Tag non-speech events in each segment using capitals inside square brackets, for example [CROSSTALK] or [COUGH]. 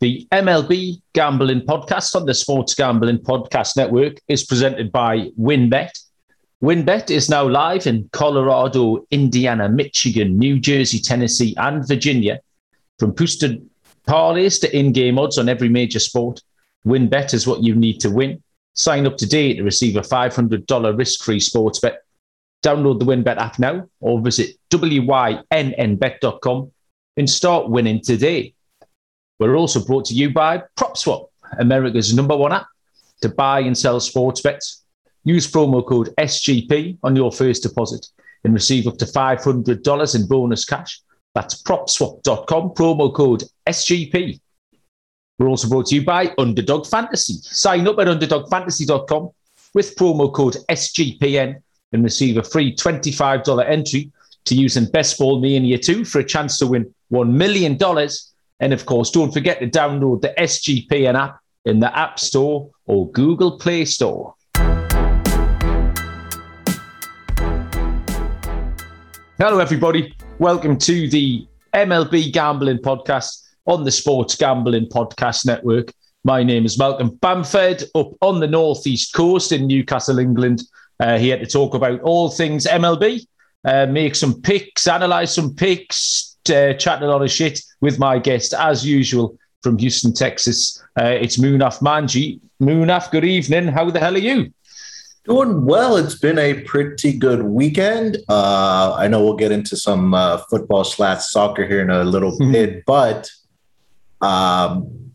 The MLB Gambling Podcast on the Sports Gambling Podcast Network is presented by WynnBET. WynnBET is now live in Colorado, Indiana, Michigan, New Jersey, Tennessee, and Virginia. From boosted parlays to in game odds on every major sport, WynnBET is what you need to win. Sign up today to receive a $500 risk free sports bet. Download the WynnBET app now or visit wynnbet.com and start winning today. We're also brought to you by PropSwap, America's number one app to buy and sell sports bets. Use promo code SGP on your first deposit and receive up to $500 in bonus cash. That's propswap.com, promo code SGP. We're also brought to you by Underdog Fantasy. Sign up at underdogfantasy.com with promo code SGPN and receive a free $25 entry to use in Best Ball Mania 2 for a chance to win $1 million and of course, don't forget to download the SGPN app in the App Store or Google Play Store. Hello, everybody. Welcome to the MLB Gambling Podcast on the Sports Gambling Podcast Network. My name is Malcolm Bamford, up on the northeast coast in Newcastle, England, uh, here to talk about all things MLB, uh, make some picks, analyze some picks, uh, chatting a lot of shit with my guest, as usual, from Houston, Texas. Uh, it's Munaf Manji. Munaf, good evening. How the hell are you? Doing well. It's been a pretty good weekend. Uh, I know we'll get into some uh, football slash soccer here in a little [LAUGHS] bit, but um,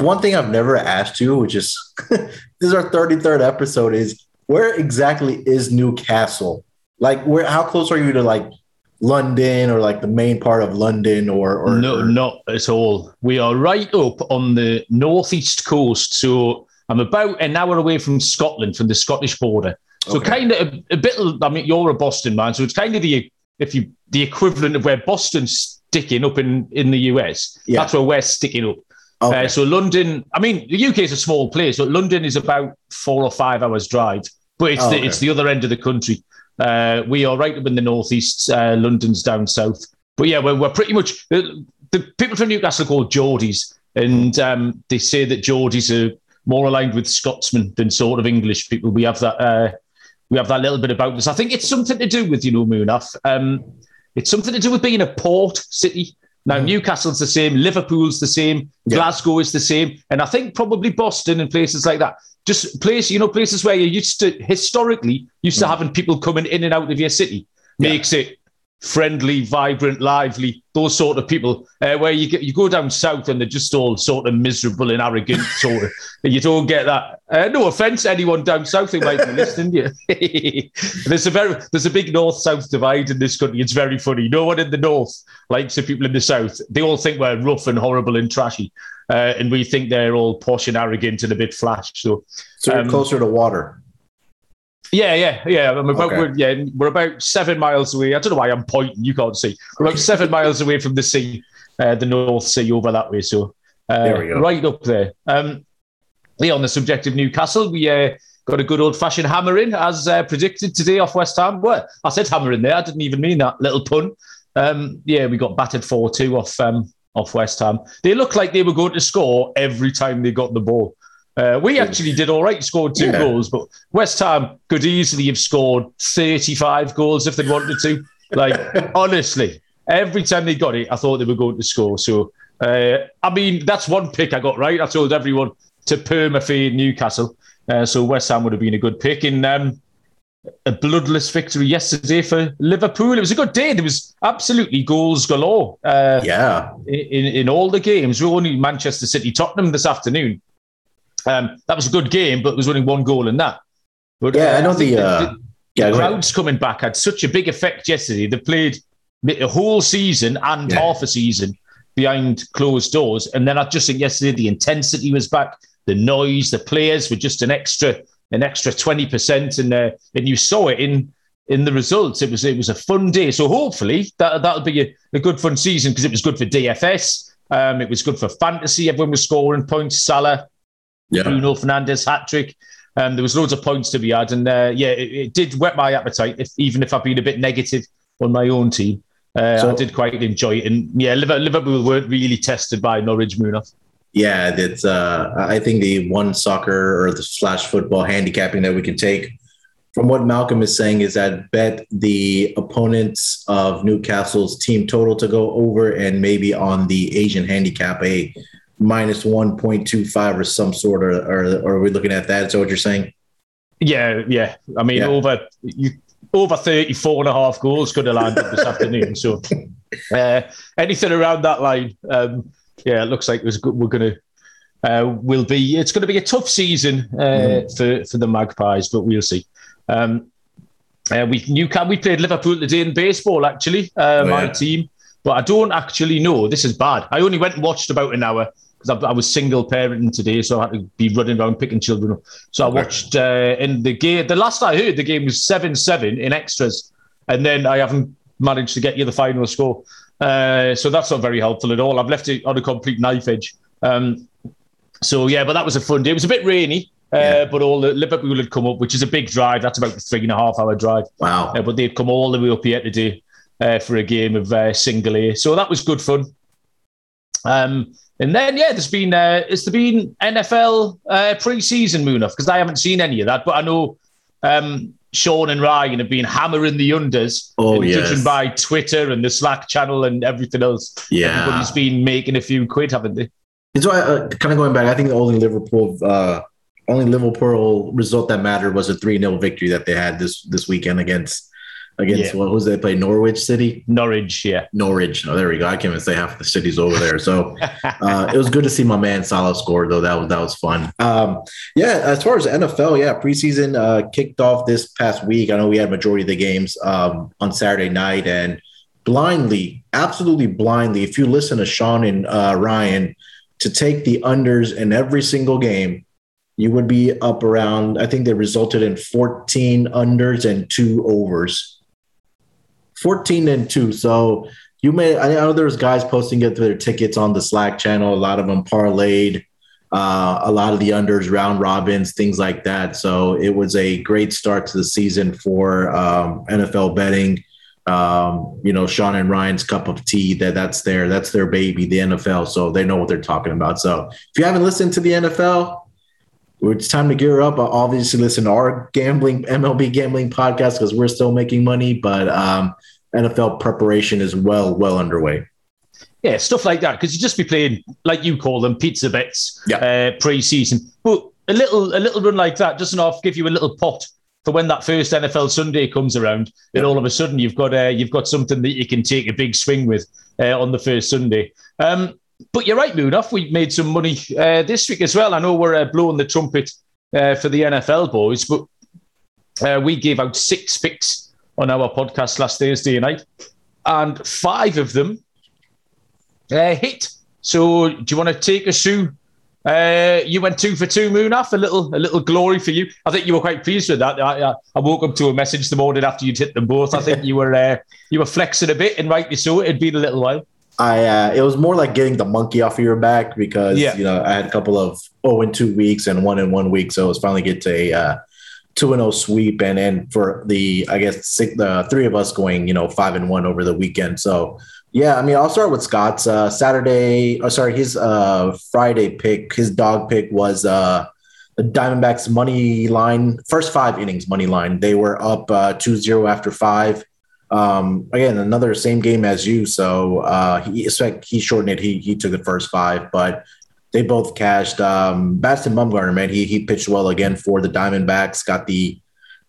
one thing I've never asked you, which is [LAUGHS] this is our 33rd episode, is where exactly is Newcastle? Like, where? How close are you to like London or like the main part of London or, or no, or... not at all. We are right up on the northeast coast, so I'm about an hour away from Scotland, from the Scottish border. So okay. kind of a, a, bit. I mean, you're a Boston man, so it's kind of the if you the equivalent of where Boston's sticking up in in the US. Yeah. That's where we're sticking up. Okay. Uh, so London, I mean, the UK is a small place, but London is about four or five hours drive, but it's oh, the okay. it's the other end of the country. Uh, we are right up in the northeast. Uh, London's down south. But yeah, we're, we're pretty much the, the people from Newcastle are called Geordies, and um, they say that Geordies are more aligned with Scotsmen than sort of English people. We have that. Uh, we have that little bit about us. I think it's something to do with you know Munaf. Um, it's something to do with being a port city. Now mm. Newcastle's the same, Liverpool's the same, yeah. Glasgow is the same, and I think probably Boston and places like that just places, you know, places where you used to historically used to mm. having people coming in and out of your city yeah. makes it friendly, vibrant, lively, those sort of people. Uh, where you get, you go down south and they're just all sort of miserable and arrogant, [LAUGHS] sort of. You don't get that. Uh, no offense, anyone down south who might be listening. Yeah. [LAUGHS] there's a very there's a big north south divide in this country. It's very funny. No one in the north likes the people in the south. They all think we're rough and horrible and trashy. Uh, and we think they're all posh and arrogant and a bit flash. So, so um, closer to water. Yeah, yeah, yeah. I'm about, okay. we're, yeah, we're about seven miles away. I don't know why I'm pointing. You can't see. We're about seven [LAUGHS] miles away from the sea, uh, the North Sea over that way. So, uh, there we go. right up there. Um, yeah, on the subject of Newcastle, we uh, got a good old fashioned hammering as uh, predicted today off West Ham. Well, I said hammering there. I didn't even mean that little pun. Um, yeah, we got battered 4 2 off um, off West Ham. They looked like they were going to score every time they got the ball. Uh, we actually did all right, scored two yeah. goals, but West Ham could easily have scored 35 goals if they wanted to. Like, [LAUGHS] honestly, every time they got it, I thought they were going to score. So, uh, I mean, that's one pick I got right. I told everyone to perma Newcastle. Uh, so West Ham would have been a good pick. And um, a bloodless victory yesterday for Liverpool. It was a good day. There was absolutely goals galore. Uh, yeah, in in all the games. We only Manchester City Tottenham this afternoon. Um, that was a good game, but there was only one goal in that. But yeah, uh, I know the, uh, the, yeah, the crowds coming back had such a big effect yesterday. They played a whole season and yeah. half a season behind closed doors, and then I just think yesterday the intensity was back, the noise, the players were just an extra an extra twenty percent, and uh, and you saw it in in the results. It was it was a fun day. So hopefully that that'll be a, a good fun season because it was good for DFS. Um, it was good for fantasy. Everyone was scoring points. Salah yeah. Bruno Fernandes hat trick. Um, there was loads of points to be had, and uh, yeah, it, it, did whet my appetite. If even if I've been a bit negative on my own team, uh, so, I did quite enjoy it. And yeah, Liverpool weren't really tested by Norwich Munaf. Yeah, that's. Uh, I think the one soccer or the slash football handicapping that we can take from what Malcolm is saying is that bet the opponents of Newcastle's team total to go over and maybe on the Asian handicap a minus 1.25 or some sort of, or, or are we looking at that? Is that what you're saying? Yeah, yeah. I mean, yeah. over you over 34 and a half goals could have landed this afternoon. So [LAUGHS] uh, anything around that line, um, yeah, it looks like good, we're going to uh, will be. It's going to be a tough season uh, mm. for for the Magpies, but we'll see. Um, uh, we Newcastle we played Liverpool today in baseball. Actually, uh, oh, my yeah. team, but I don't actually know. This is bad. I only went and watched about an hour because I, I, was single parenting today, so I had to be running around picking children up. So okay. I watched uh, in the game. The last I heard, the game was seven seven in extras, and then I haven't managed to get you the final score. Uh, so that's not very helpful at all. I've left it on a complete knife edge. Um, so yeah, but that was a fun day. It was a bit rainy. Uh, yeah. but all the Liverpool had come up, which is a big drive. That's about a three and a half hour drive. Wow! Uh, but they'd come all the way up here today uh, for a game of uh, single A, so that was good fun. Um, and then yeah, there's been uh, there been NFL uh, pre-season Munaf because I haven't seen any of that, but I know um, Sean and Ryan have been hammering the unders. Oh yeah, judging by Twitter and the Slack channel and everything else. Yeah, everybody's been making a few quid, haven't they? It's why, uh, kind of going back. I think the only Liverpool uh, only Liverpool result that mattered was a 3 0 victory that they had this this weekend against against yeah. what was they play Norwich City? Norwich, yeah. Norwich. Oh, there we go. I can't even say half the cities over there. So [LAUGHS] uh, it was good to see my man Salah score though. That was that was fun. Um, yeah, as far as NFL, yeah, preseason uh, kicked off this past week. I know we had majority of the games um, on Saturday night and blindly, absolutely blindly. If you listen to Sean and uh, Ryan to take the unders in every single game you would be up around, I think they resulted in 14 unders and two overs. 14 and two. So you may, I know there's guys posting it through their tickets on the Slack channel. A lot of them parlayed, uh, a lot of the unders, round robins, things like that. So it was a great start to the season for um, NFL betting. Um, you know, Sean and Ryan's cup of tea that that's their that's their baby, the NFL. So they know what they're talking about. So if you haven't listened to the NFL, it's time to gear up. Obviously listen to our gambling MLB gambling podcast because we're still making money, but um, NFL preparation is well well underway. Yeah, stuff like that because you just be playing like you call them pizza bets yeah. uh, pre-season. But a little a little run like that doesn't enough give you a little pot for when that first NFL Sunday comes around. Yeah. all of a sudden you've got uh, you've got something that you can take a big swing with uh, on the first Sunday. Um, but you're right, Munaf. We made some money uh, this week as well. I know we're uh, blowing the trumpet uh, for the NFL boys, but uh, we gave out six picks on our podcast last Thursday night, and five of them uh, hit. So, do you want to take us through? Uh, you went two for two, Munaf. A little, a little glory for you. I think you were quite pleased with that. I, I woke up to a message the morning after you'd hit them both. I think you were, you were flexing a bit, and rightly so. It'd been a little while. I uh, it was more like getting the monkey off of your back because yeah. you know I had a couple of oh in two weeks and one in one week, so it was finally get to a uh, two and zero oh sweep, and then for the I guess six, the three of us going you know five and one over the weekend. So yeah, I mean I'll start with Scott's uh, Saturday. Oh, sorry, his uh, Friday pick, his dog pick was uh, the Diamondbacks money line first five innings money line. They were up uh, 2-0 after five. Um, again, another same game as you. So uh, he he shortened it. He he took the first five, but they both cashed. Um, Madison Bumgarner, man, he he pitched well again for the Diamondbacks. Got the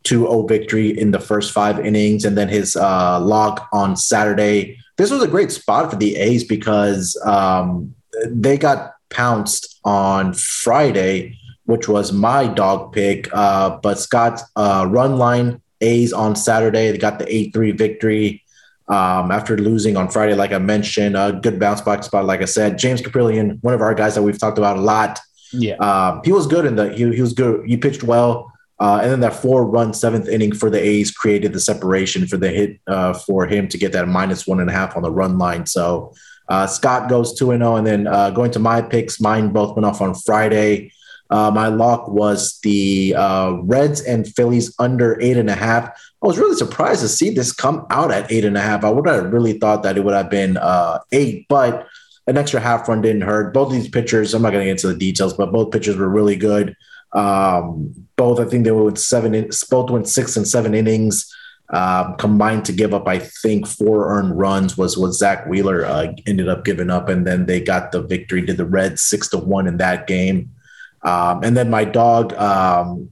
2-0 victory in the first five innings, and then his uh, lock on Saturday. This was a great spot for the A's because um, they got pounced on Friday, which was my dog pick. Uh, but Scott's uh, run line A's on Saturday. They got the 8 3 victory um, after losing on Friday, like I mentioned. A good bounce back spot, like I said. James Kaprielian, one of our guys that we've talked about a lot. Yeah. Um, he was good in the, he, he was good. He pitched well. Uh, and then that four run seventh inning for the A's created the separation for the hit uh, for him to get that minus one and a half on the run line. So uh, Scott goes 2 and 0. And then uh, going to my picks, mine both went off on Friday. Uh, my lock was the uh, Reds and Phillies under eight and a half. I was really surprised to see this come out at eight and a half. I would have really thought that it would have been uh, eight, but an extra half run didn't hurt. Both these pitchers, I'm not going to get into the details, but both pitchers were really good. Um, both, I think they went seven, both went six and seven innings. Um, combined to give up, I think, four earned runs was what Zack Wheeler uh, ended up giving up, and then they got the victory. Did the Reds six to one in that game, um, and then my dog. Um,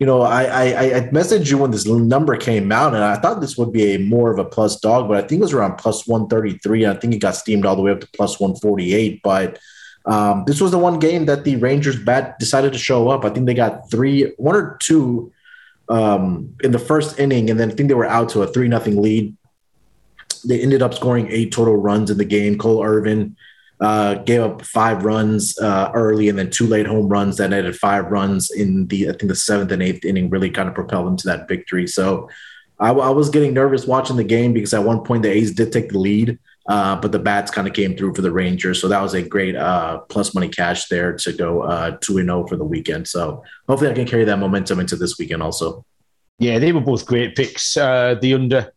you know, I, I I messaged you when this number came out, and I thought this would be a more of a plus dog, but I think it was around plus one thirty three. I think it got steamed all the way up to plus one forty eight, but. Um, this was the one game that the Rangers bat decided to show up. I think they got three, one or two um, in the first inning, and then I think they were out to a three nothing lead. They ended up scoring eight total runs in the game. Cole Irvin uh, gave up five runs uh, early, and then two late home runs that netted five runs in the I think the seventh and eighth inning. Really kind of propelled them to that victory. So I, I was getting nervous watching the game because at one point the A's did take the lead. Uh, but the bats kind of came through for the Rangers. So that was a great uh, plus money cash there to go uh, 2 0 for the weekend. So hopefully I can carry that momentum into this weekend also. Yeah, they were both great picks. Uh, the under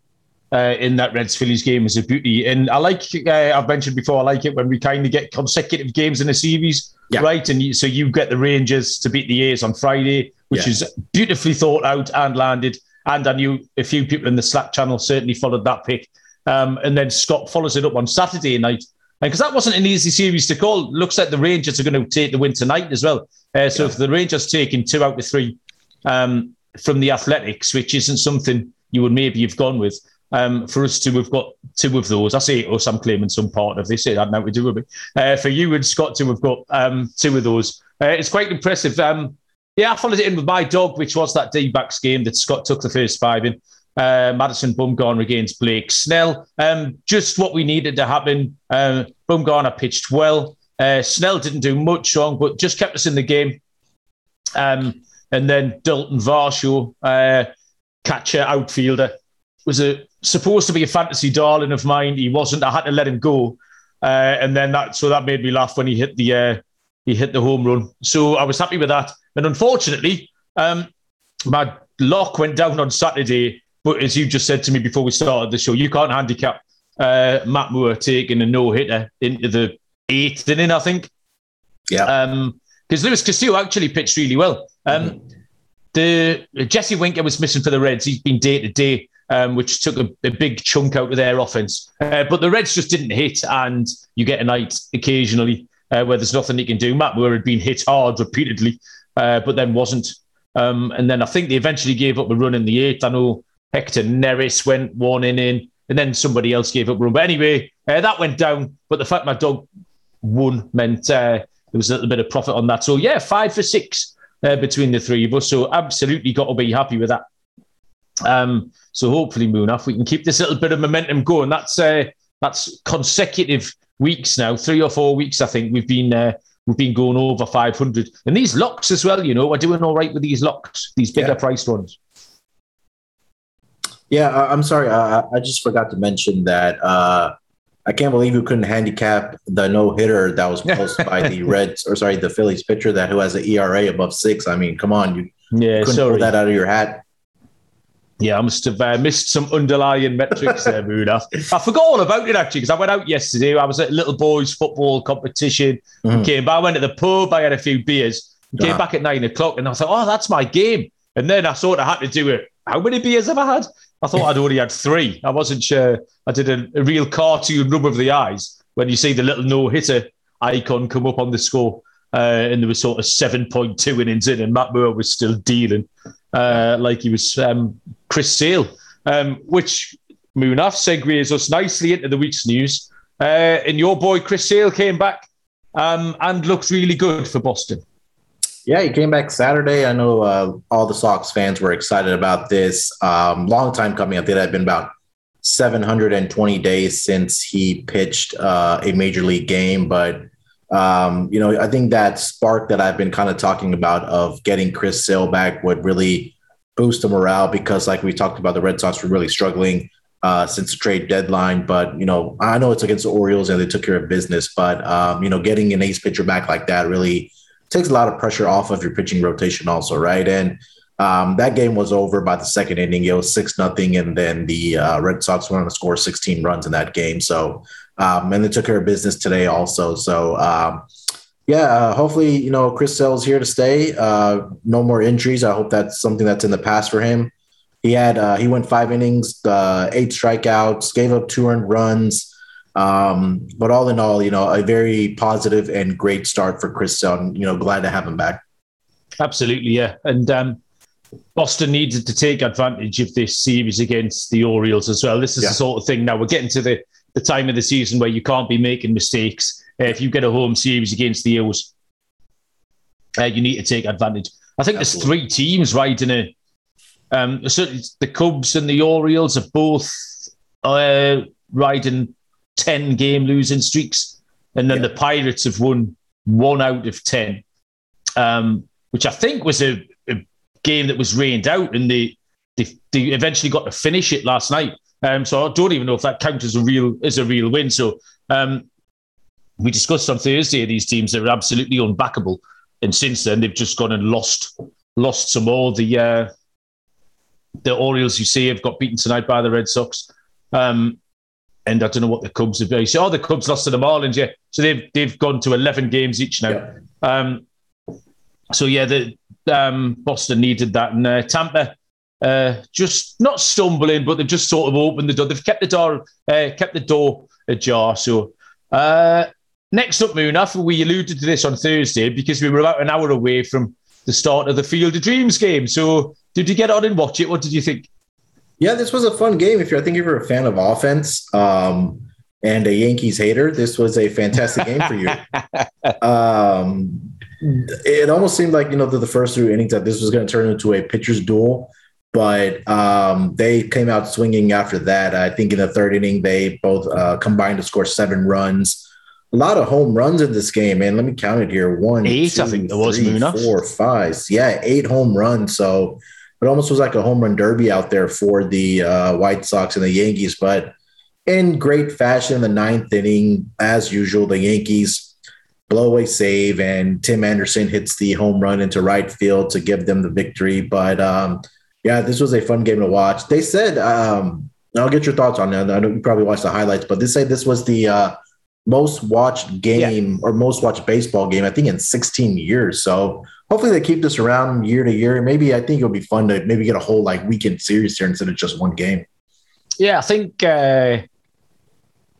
uh, in that Reds Phillies game is a beauty. And I like, uh, I've mentioned before, I like it when we kind of get consecutive games in a series, yeah. right? And you, so you get the Rangers to beat the A's on Friday, which yeah. is beautifully thought out and landed. And I knew a few people in the Slack channel certainly followed that pick. Um, and then Scott follows it up on Saturday night. And because that wasn't an easy series to call, looks like the Rangers are going to take the win tonight as well. Uh, so yeah. if the Rangers taking two out of three um, from the Athletics, which isn't something you would maybe have gone with, um, for us to have got two of those, I say us, I'm claiming some part of this. It had nothing to do with me. Uh, for you and Scott to have got um, two of those, uh, it's quite impressive. Um, yeah, I followed it in with my dog, which was that D-backs game that Scott took the first five in. Uh, Madison Bumgarner against Blake Snell. Um, just what we needed to happen. Uh, Bumgarner pitched well. Uh, Snell didn't do much wrong, but just kept us in the game. Um, and then Dalton Varsho, uh, catcher, outfielder, was a, supposed to be a fantasy darling of mine. He wasn't. I had to let him go. Uh, and then that, so that made me laugh when he hit the uh, he hit the home run. So I was happy with that. And unfortunately, um, my lock went down on Saturday but as you just said to me before we started the show, you can't handicap uh, Matt Moore taking a no hitter into the eighth inning, I think. Yeah. Um, because Luis Castillo actually pitched really well. Um, mm-hmm. The Jesse Winker was missing for the Reds. He's been day to day, um, which took a, a, big chunk out of their offense. Uh, but the Reds just didn't hit, and you get a night occasionally uh, where there's nothing you can do. Matt Moore had been hit hard repeatedly, uh, but then wasn't. Um, and then I think they eventually gave up a run in the eighth. I know Hector Neris went one inning, and then somebody else gave up run. But anyway, uh, that went down. But the fact my dog won meant uh, there was a little bit of profit on that. So yeah, five for six uh, between the three of us. So absolutely got to be happy with that. Um, so hopefully, Munaf, we can keep this little bit of momentum going. That's uh, that's consecutive weeks now, three or four weeks. I think we've been uh, we've been going over 500, and these locks as well. You know, we're doing all right with these locks, these bigger yeah. priced ones. Yeah, I'm sorry. I, I just forgot to mention that. Uh, I can't believe you couldn't handicap the no hitter that was [LAUGHS] posted by the Reds or sorry, the Phillies pitcher that who has an ERA above six. I mean, come on, you yeah, couldn't sorry. pull that out of your hat. Yeah, I must have uh, missed some underlying metrics there, Moona. [LAUGHS] I forgot all about it actually because I went out yesterday. I was at a little boys' football competition. Mm-hmm. Came back, I went to the pub. I had a few beers. Came uh-huh. back at nine o'clock, and I thought, "Oh, that's my game." And then I sort of had to do it. How many beers have I had? I thought I'd already had three. I wasn't sure. I did a, a real cartoon rub of the eyes when you see the little no hitter icon come up on the score. Uh, and there was sort of 7.2 innings in, and Matt Moore was still dealing uh, like he was um, Chris Sale, um, which Munaf segues us nicely into the week's news. Uh, and your boy Chris Sale came back um, and looked really good for Boston. Yeah, he came back Saturday. I know uh, all the Sox fans were excited about this. Um, long time coming. I think it had been about 720 days since he pitched uh, a major league game. But, um, you know, I think that spark that I've been kind of talking about of getting Chris Sale back would really boost the morale because, like we talked about, the Red Sox were really struggling uh, since the trade deadline. But, you know, I know it's against the Orioles and they took care of business. But, um, you know, getting an ace pitcher back like that really – takes a lot of pressure off of your pitching rotation, also, right? And um, that game was over by the second inning. It was six nothing, and then the uh, Red Sox went on to score 16 runs in that game. So, um, and they took care of business today also. So, um, yeah, uh, hopefully, you know, Chris Sale's here to stay. Uh, no more injuries. I hope that's something that's in the past for him. He had uh, he went five innings, uh, eight strikeouts, gave up two earned runs. Um, but all in all, you know, a very positive and great start for Chris Sale. You know, glad to have him back. Absolutely, yeah. And um, Boston needed to take advantage of this series against the Orioles as well. This is yeah. the sort of thing. Now we're getting to the the time of the season where you can't be making mistakes. Uh, if you get a home series against the O's, uh, you need to take advantage. I think Absolutely. there's three teams riding a. Um, certainly the Cubs and the Orioles are both uh, riding ten game losing streaks, and then yeah. the Pirates have won one out of ten, um, which I think was a, a, game that was rained out, and they, they they eventually got to finish it last night. Um, so I don't even know if that counts as a real as a real win. So um, we discussed on Thursday these teams that are absolutely unbackable, and since then they've just gone and lost lost some more. The uh, the Orioles, you see, have got beaten tonight by the Red Sox, um, and I don't know what the Cubs have done. So, oh, the Cubs lost to the Marlins, yeah. So they've they've gone to eleven games each now. Yeah. Um, so yeah, the um, Boston needed that, and uh, Tampa. Uh, just not stumbling, but they've just sort of opened the door. They've kept the door, uh, kept the door ajar. So uh, Next up, Munaf, we alluded to this on Thursday because we were about an hour away from the start of the Field of Dreams game. So, did you get on and watch it? What did you think? Yeah, this was a fun game. If you're, I think if you're a fan of offense um, and a Yankees hater, this was a fantastic game for you. [LAUGHS] Um, it almost seemed like you know the, the first three innings that this was going to turn into a pitcher's duel, but um, they came out swinging after that. I think in the third inning they both uh, combined to score seven runs a lot of home runs in this game, man. Let me count it here. One, eight, two, I think was three, four, five. Yeah, eight home runs. So it almost was like a home run derby out there for the uh, White Sox and the Yankees. But in great fashion, in the ninth inning, as usual, the Yankees blow away save, and Tim Anderson hits the home run into right field to give them the victory. But um, yeah, this was a fun game to watch. They said, um, I'll get your thoughts on that. I know you probably watched the highlights, but they say this was the uh, most watched game yeah. or most watched baseball game, I think in 16 years. So hopefully they keep this around year to year. Maybe I think it'll be fun to maybe get a whole like weekend series here instead of just one game. Yeah, I think uh,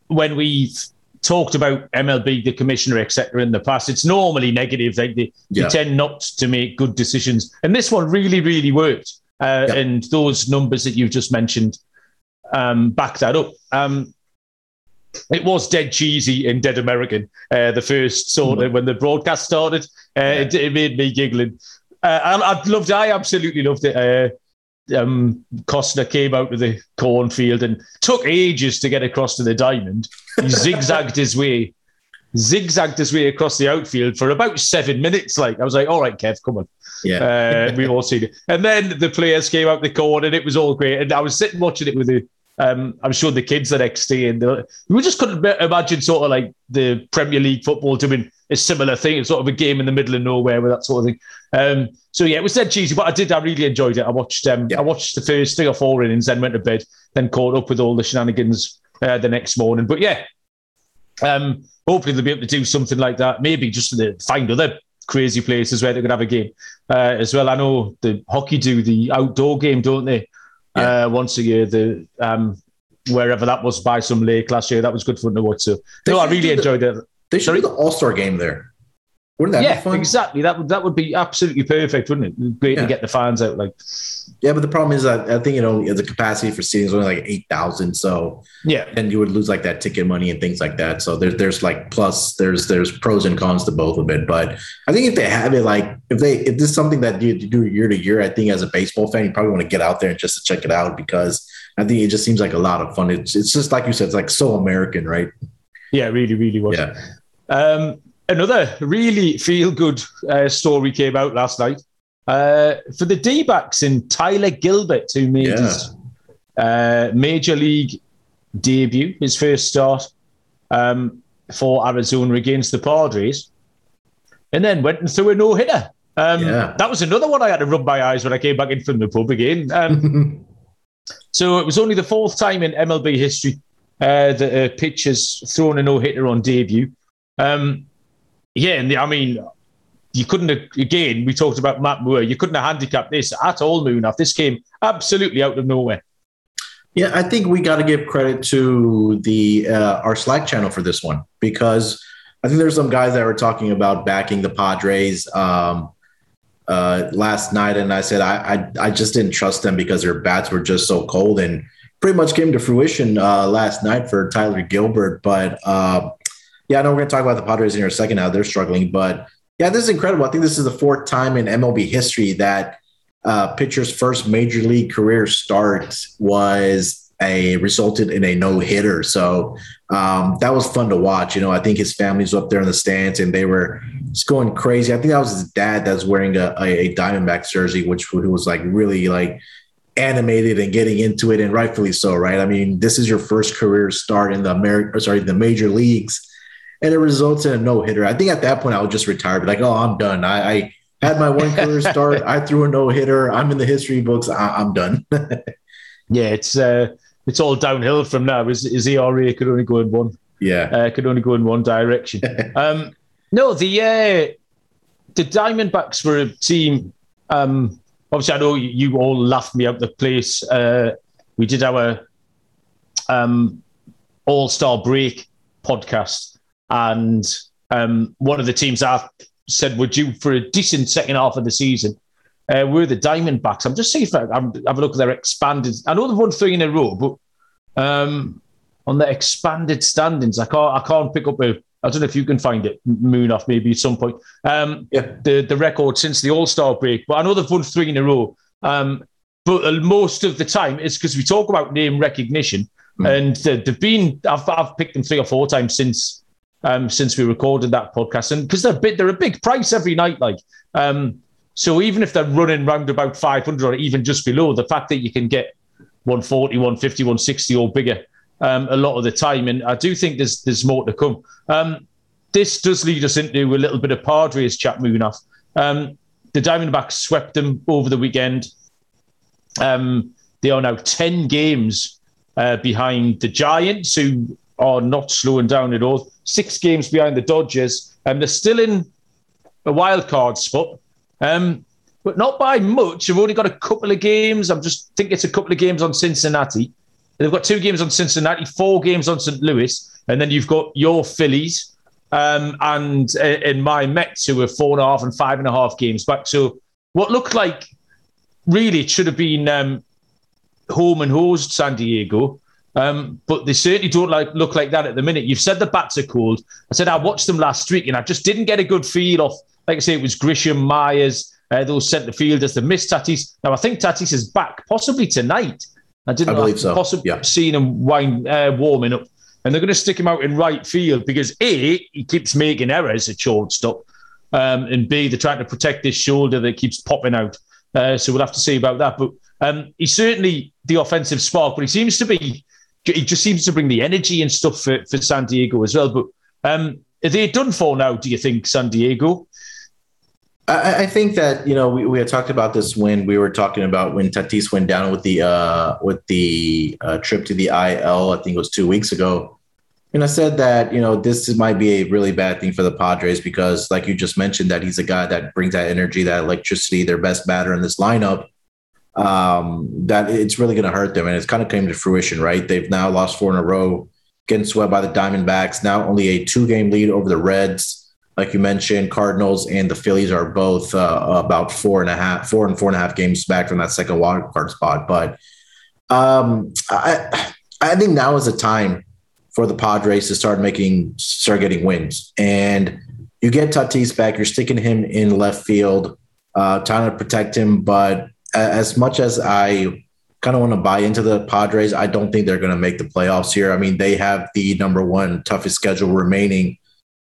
when we talked about MLB, the commissioner, etc., in the past, it's normally negative. They, they, yeah. they, tend not to make good decisions, and this one really, really worked. Uh, yeah. And those numbers that you've just mentioned um, back that up. Um, it was dead cheesy and dead American. Uh, the first sort of when the broadcast started, uh, yeah. it, it, made me giggling. Uh, I, I, loved. I absolutely loved it. Uh, um, Costner came out of the cornfield and took ages to get across to the diamond. He [LAUGHS] zigzagged his way, zigzagged his way across the outfield for about seven minutes. Like I was like, "All right, Kev, come on." Yeah, uh, we've all seen it. And then the players came out the corner, and it was all great. And I was sitting watching it with the um, I'm sure the kids the next day, and we just couldn't imagine sort of like the Premier League football doing a similar thing. It's sort of a game in the middle of nowhere with that sort of thing. Um, so yeah, it was dead cheesy, but I did. I really enjoyed it. I watched. Um, yeah. I watched the first three or four innings, then went to bed, then caught up with all the shenanigans uh, the next morning. But yeah, um, hopefully they'll be able to do something like that. Maybe just to find other crazy places where they could have a game uh, as well. I know the hockey do the outdoor game, don't they? yeah. uh, once a year. The um, wherever that was by some lake last year, that was good fun to watch. So no, I really enjoyed it. They should Sorry? do the All Star game there. Wouldn't that yeah, be fun? exactly. That would that would be absolutely perfect, wouldn't it? Great yeah. to get the fans out. Like, yeah, but the problem is that I think you know the capacity for seating is only like eight thousand. So yeah, and you would lose like that ticket money and things like that. So there's there's like plus there's there's pros and cons to both of it. But I think if they have it like if they if this is something that you do year to year, I think as a baseball fan you probably want to get out there and just to check it out because I think it just seems like a lot of fun. It's it's just like you said, it's like so American, right? Yeah, really, really was. Yeah. Um, another really feel good uh, story came out last night uh, for the D backs in Tyler Gilbert, who made yeah. his uh, major league debut, his first start um, for Arizona against the Padres. and then went and threw a no hitter. Um, Yeah. That was another one I had to rub my eyes when I came back in from the pub again. Um, [LAUGHS] so it was only the fourth time in MLB history uh, that a pitcher's thrown a no hitter on debut. Um, yeah, and I mean, you couldn't have, again, we talked about Matt Moore, you couldn't have handicapped this at all, Munaf. This came absolutely out of nowhere. Yeah, I think we got to give credit to the uh, our Slack channel for this one because I think there's some guys that were talking about backing the Padres um, uh, last night, and I said I, I I just didn't trust them because their bats were just so cold, and pretty much came to fruition uh, last night for Tyler Gilbert. But uh, yeah, I know we're going to talk about the Padres in here a second. Now they're struggling, but yeah, this is incredible. I think this is the fourth time in MLB history that uh, pitcher's first major league career start was a resulted in a no hitter. So um, that was fun to watch. You know, I think his family's up there in the stands and they were just going crazy. I think that was his dad that's wearing a, a, a Diamondbacks jersey, which was like really like animated and getting into it, and rightfully so, right? I mean, this is your first career start in the American, sorry, the major leagues, and it results in a no hitter. I think at that point I would just retire, be like, oh, I'm done. I, I had my one career [LAUGHS] start. I threw a no hitter. I'm in the history books. I, am done. [LAUGHS] yeah, it's uh, it's all downhill from now. His, his ERA could only go in one. Yeah, uh, could only go in one direction. [LAUGHS] um, no, the uh, the Diamondbacks were a team. Um, obviously, I know you all laughed me out the place. Uh, we did our um, All Star Break podcast, and um, one of the teams I said were due for a decent second half of the season. Uh, were the Diamondbacks. I'm just seeing if I, I'm have a look at their expanded. I know they've won three in a row, but um, on their expanded standings, I can't I can't pick up a. I don't know if you can find it, Munaf maybe at some point. Um, yeah. The the record since the All Star break, but I know they've won three in a row. Um, but most of the time, it's because we talk about name recognition, mm. and they've been. I've I've picked them three or four times since um, since we recorded that podcast, and because they're big, they're a big price every night. Like, um, so even if they're running round about 500 or even just below, the fact that you can get 140, 150, 160 or bigger um, a lot of the time, and I do think there's there's more to come. Um, this does lead us into a little bit of Padres chat moving off. Um, the Diamondbacks swept them over the weekend. Um, they are now 10 games uh, behind the Giants, who are not slowing down at all. Six games behind the Dodgers, and they're still in a wild card spot. Um, but not by much. They've only got a couple of games. I'm just think it's a couple of games on Cincinnati. They've got two games on Cincinnati, four games on St. Louis, and then you've got your Phillies um, and and my Mets who are four and a half and five and a half games back. So what looked like really it should have been um, home and hosed San Diego. Um, but they certainly don't like look like that at the minute. You've said the bats are cold. I said I watched them last week and I just didn't get a good feel off. like I say, it was Grisham, Myers, uh, those centre fielders, the missed Tatis. Now, I think Tatis is back possibly tonight. I didn't I believe so. possibly yeah. seen him wine, uh, warming up. And they're going to stick him out in right field because A, he keeps making errors at shortstop. Um, and B, they're trying to protect this shoulder that keeps popping out. Uh, so we'll have to see about that. But um, he's certainly the offensive spark, but he seems to be, he just seems to bring the energy and stuff for, for San Diego as well. But um, are they done for now, do you think, San Diego? I, I, think that you know we, we had talked about this when we were talking about when Tatis went down with the uh, with the uh, trip to the IL. I think it was two weeks ago, and I said that you know this might be a really bad thing for the Padres because, like you just mentioned, that he's a guy that brings that energy, that electricity, their best batter in this lineup. Um, that it's really going to hurt them, and it's kind of came to fruition, right? They've now lost four in a row, getting swept by the Diamondbacks. Now only a two game lead over the Reds like you mentioned, Cardinals and the Phillies are both uh, about four and a half, four and four and a half games back from that second wild card spot. But um, I, I think now is the time for the Padres to start making, start getting wins. And you get Tatis back, you're sticking him in left field, uh, trying to protect him. But as much as I kind of want to buy into the Padres, I don't think they're going to make the playoffs here. I mean, they have the number one toughest schedule remaining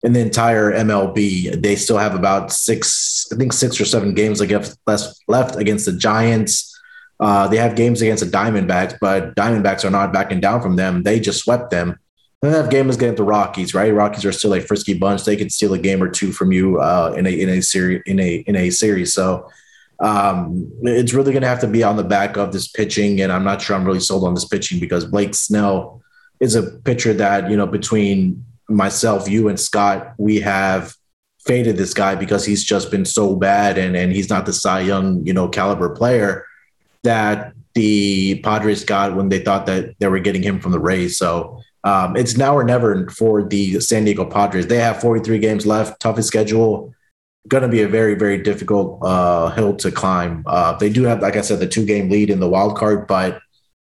in the entire MLB. They still have about six, I think six or seven games left against the Giants. Uh, they have games against the Diamondbacks, but Diamondbacks are not backing down from them. They just swept them. Then have game is getting the Rockies, right? Rockies are still a frisky bunch. They could steal a game or two from you uh, in a in a series in a in a series. So um, it's really going to have to be on the back of this pitching, and I'm not sure I'm really sold on this pitching because Blake Snell is a pitcher that you know between myself, you, and Scott, we have faded this guy because he's just been so bad, and and he's not the Cy Young you know caliber player that the Padres got when they thought that they were getting him from the Rays. So um, it's now or never for the San Diego Padres. They have 43 games left, toughest schedule. Going to be a very, very difficult uh, hill to climb. Uh, they do have, like I said, the two game lead in the wild card, but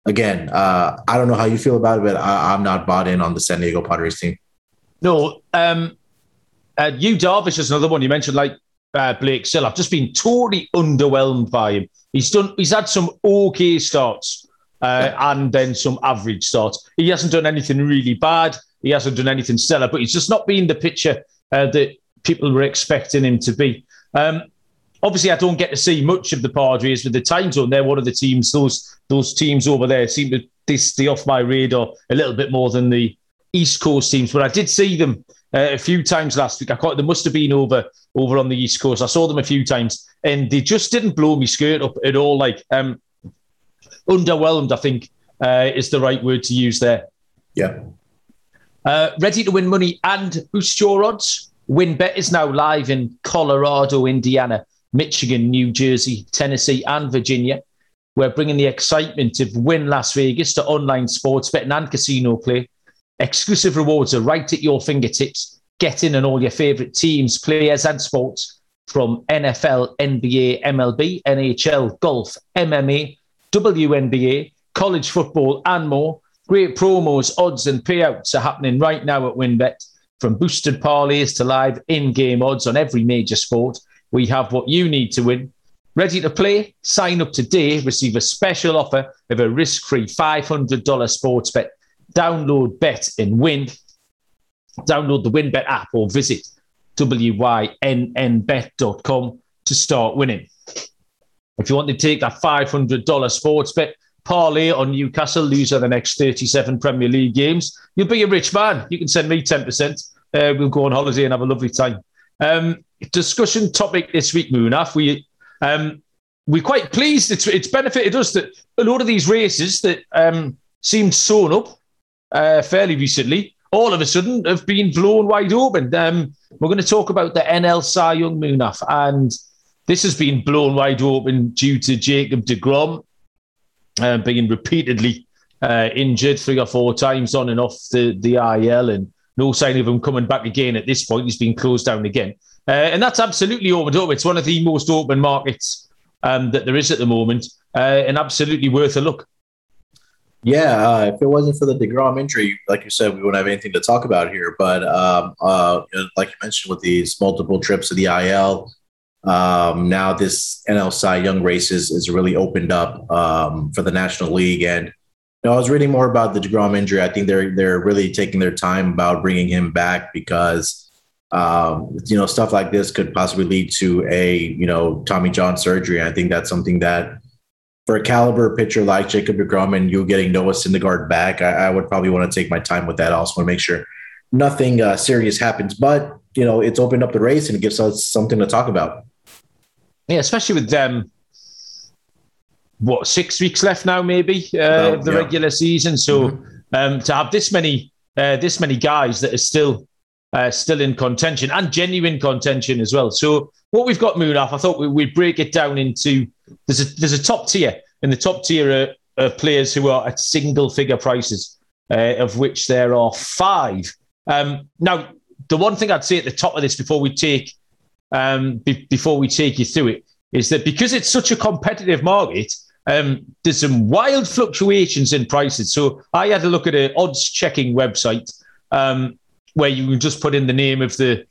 again, uh, I don't know how you feel about it, but I, am not bought in on the San Diego Padres team. No, um, uh, Yu Darvish is another one you mentioned, like uh, Blake Snell. I've just been totally underwhelmed by him. He's done. He's had some okay starts uh, and then some average starts. He hasn't done anything really bad. He hasn't done anything stellar, but he's just not been the pitcher uh, that people were expecting him to be. Um, obviously, I don't get to see much of the Padres with the time zone. They're one of the teams. Those those teams over there seem to they stay off my radar a little bit more than the East Coast teams. But I did see them uh, a few times last week. I caught they must have been over over on the East Coast. I saw them a few times, and they just didn't blow me skirt up at all. Like um, underwhelmed, I think uh, is the right word to use there. Yeah. Uh, ready to win money and boost your odds? WynnBET is now live in Colorado, Indiana, Michigan, New Jersey, Tennessee, and Virginia. We're bringing the excitement of Wynn Las Vegas to online sports betting and casino play. Exclusive rewards are right at your fingertips. Get in on all your favorite teams, players, and sports from NFL, NBA, MLB, NHL, golf, MMA, WNBA, college football, and more. Great promos, odds, and payouts are happening right now at WynnBET. From boosted parlays to live in game odds on every major sport, we have what you need to win. Ready to play? Sign up today, receive a special offer of a risk free $500 sports bet. Download Bet and Win. Download the WynnBET app or visit wynnbet.com to start winning. If you want to take that $500 sports bet, parlay on Newcastle, lose the next 37 Premier League games, you'll be a rich man. You can send me 10%. Uh, we'll go on holiday and have a lovely time. Um, discussion topic this week, Munaf. We, um, we're quite pleased. It's, it's benefited us that a lot of these races that um, seemed sewn up uh, fairly recently, all of a sudden have been blown wide open. Um, we're going to talk about the NL Cy Young Munaf, and this has been blown wide open due to Jacob deGrom uh, being repeatedly uh, injured three or four times on and off the, the IL and no sign of him coming back again at this point. He's been closed down again. Uh, and that's absolutely opened up. It's one of the most open markets um, that there is at the moment uh, and absolutely worth a look. Yeah, uh, if it wasn't for the Degrom injury, like you said, we wouldn't have anything to talk about here. But um, uh, like you mentioned, with these multiple trips to the IL, um, now this NL Cy Young race is, is really opened up um, for the National League. And you know, I was reading more about the Degrom injury. I think they're they're really taking their time about bringing him back because um, you know stuff like this could possibly lead to a you know Tommy John surgery. I think that's something that for a caliber pitcher like Jacob Degrom and you getting Noah Syndergaard back, I, I would probably want to take my time with that. I also want to make sure nothing uh, serious happens, but you know it's opened up the race and it gives us something to talk about. Yeah, especially with them. What six weeks left now, maybe uh, of the yeah. regular season. So mm-hmm. um, to have this many, uh, this many guys that are still, uh, still in contention and genuine contention as well. So what we've got, Munaf, I thought we, would break it down into there's a there's a top tier, and the top tier are, are players who are at single figure prices, uh, of which there are five. Um, now, the one thing I'd say at the top of this before we take um, be- before we take you through it is that because it's such a competitive market, um, there's some wild fluctuations in prices. So I had a look at an odds checking website um, where you can just put in the name of the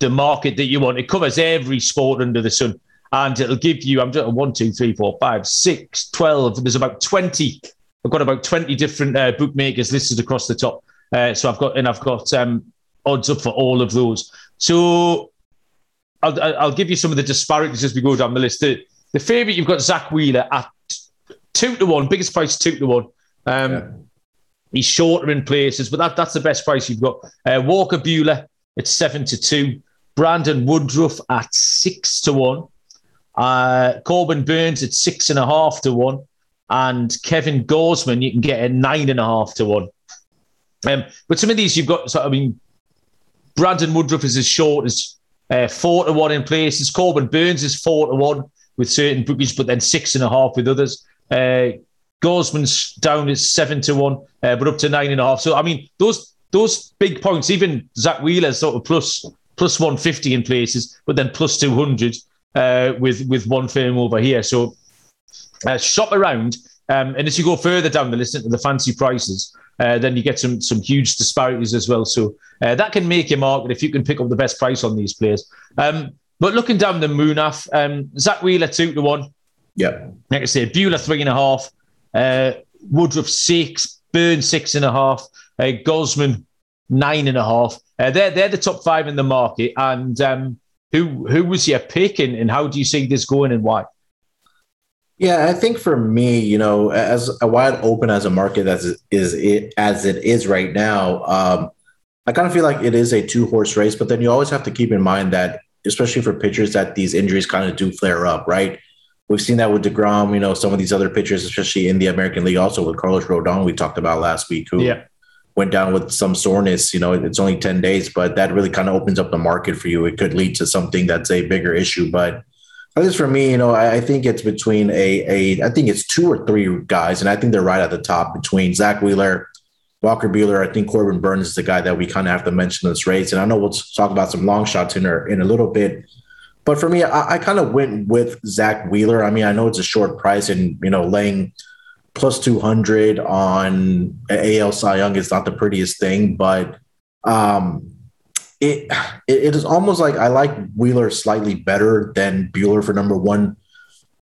the market that you want. It covers every sport under the sun, and it'll give you. I'm just one, two, three, four, five, six, twelve. There's about twenty. I've got about twenty different uh, bookmakers listed across the top. Uh, so I've got and I've got um, odds up for all of those. So I'll, I'll give you some of the disparities as we go down the list. The, the favourite, you've got Zack Wheeler at two to one, biggest price two to one. Um, yeah. He's shorter in places, but that, that's the best price you've got. Uh, Walker Buehler at seven to two. Brandon Woodruff at six to one. Uh, Corbin Burnes at six and a half to one. And Kevin Gausman, you can get at nine and a half to one. Um, but some of these you've got, so, I mean, Brandon Woodruff is as short as uh, four to one in places. Corbin Burnes is four to one with certain bookies, but then six and a half with others. Uh, Gausman's down at seven to one, uh, but up to nine and a half. So I mean, those those big points, even Zack Wheeler sort of plus plus one fifty in places, but then plus two hundred uh, with with one firm over here. So uh, shop around, um, and as you go further down the list into the fancy prices, uh, then you get some some huge disparities as well. So uh, that can make your market if you can pick up the best price on these players. Um, but looking down the Munaf, um, Zack Wheeler two to one. Yeah. Like I say, Buehler three and a half, uh, Woodruff six, Burn six and a half, uh, Gausman nine and a half. Uh, they're they're the top five in the market. And um, who who was your pick and, and how do you see this going and why? Yeah, I think for me, you know, as a wide open as a market as is it as it is right now, um, I kind of feel like it is a two horse race. But then you always have to keep in mind that, especially for pitchers, that these injuries kind of do flare up, right? We've seen that with Degrom, you know, some of these other pitchers, especially in the American League, also with Carlos Rodon, we talked about last week, who yeah. went down with some soreness. You know, it's only ten days, but that really kind of opens up the market for you. It could lead to something that's a bigger issue, but at least for me, you know, I, I, think it's between a a I think it's two or three guys, and I think they're right at the top between Zack Wheeler, Walker Buehler. I think Corbin Burnes is the guy that we kind of have to mention in this race, and I know we'll talk about some long shots in her in a little bit. But for me, I, I kind of went with Zack Wheeler. I mean, I know it's a short price, and you know, laying plus two hundred on AL Cy Young is not the prettiest thing, but um, it, it is almost like I like Wheeler slightly better than Buehler for number one.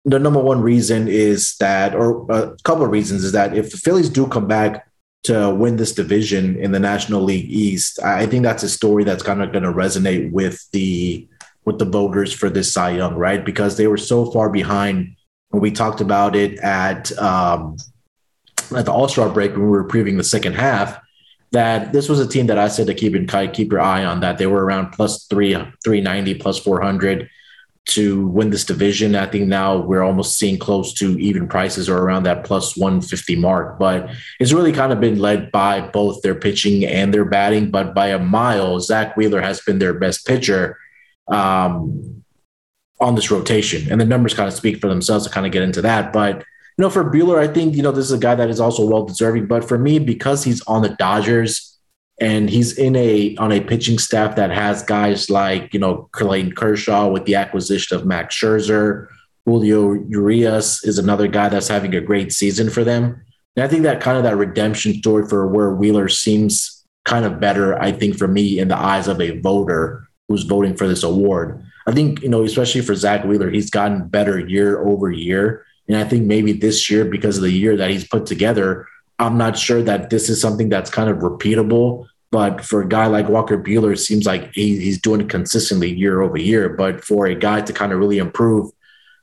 The number one reason is that, or a couple of reasons, is that if the Phillies do come back to win this division in the National League East, I think that's a story that's kind of going to resonate with the with the voters for this Cy Young, right? Because they were so far behind when we talked about it at um, at the All Star break when we were previewing the second half that this was a team that I said to keep in keep your eye on that they were around plus three 390 plus 400 to win this division. I think now we're almost seeing close to even prices or around that plus 150 mark. But it's really kind of been led by both their pitching and their batting. But by a mile, Zack Wheeler has been their best pitcher um, on this rotation. And the numbers kind of speak for themselves to kind of get into that. But you know, for Buehler, I think, you know, this is a guy that is also well deserving. But for me, because he's on the Dodgers and he's in a on a pitching staff that has guys like, you know, Clayton Kershaw with the acquisition of Max Scherzer, Julio Urias is another guy that's having a great season for them. And I think that kind of that redemption story for where Wheeler seems kind of better, I think, for me in the eyes of a voter who's voting for this award. I think, you know, especially for Zack Wheeler, he's gotten better year over year. And I think maybe this year, because of the year that he's put together, I'm not sure that this is something that's kind of repeatable. But for a guy like Walker Buehler, it seems like he, he's doing it consistently year over year. But for a guy to kind of really improve,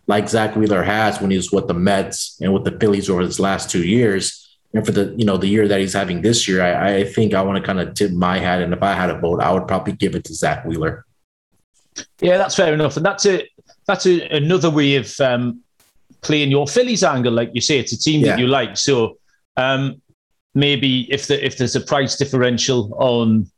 like Zack Wheeler has when he was with the Mets and with the Phillies over his last two years, and for the you know the year that he's having this year, I, I think I want to kind of tip my hat. And if I had a vote, I would probably give it to Zack Wheeler. Yeah, that's fair enough, and that's a that's a, another way of um, playing your Phillies angle, like you say, it's a team yeah. that you like. So um, maybe if the, if there's a price differential on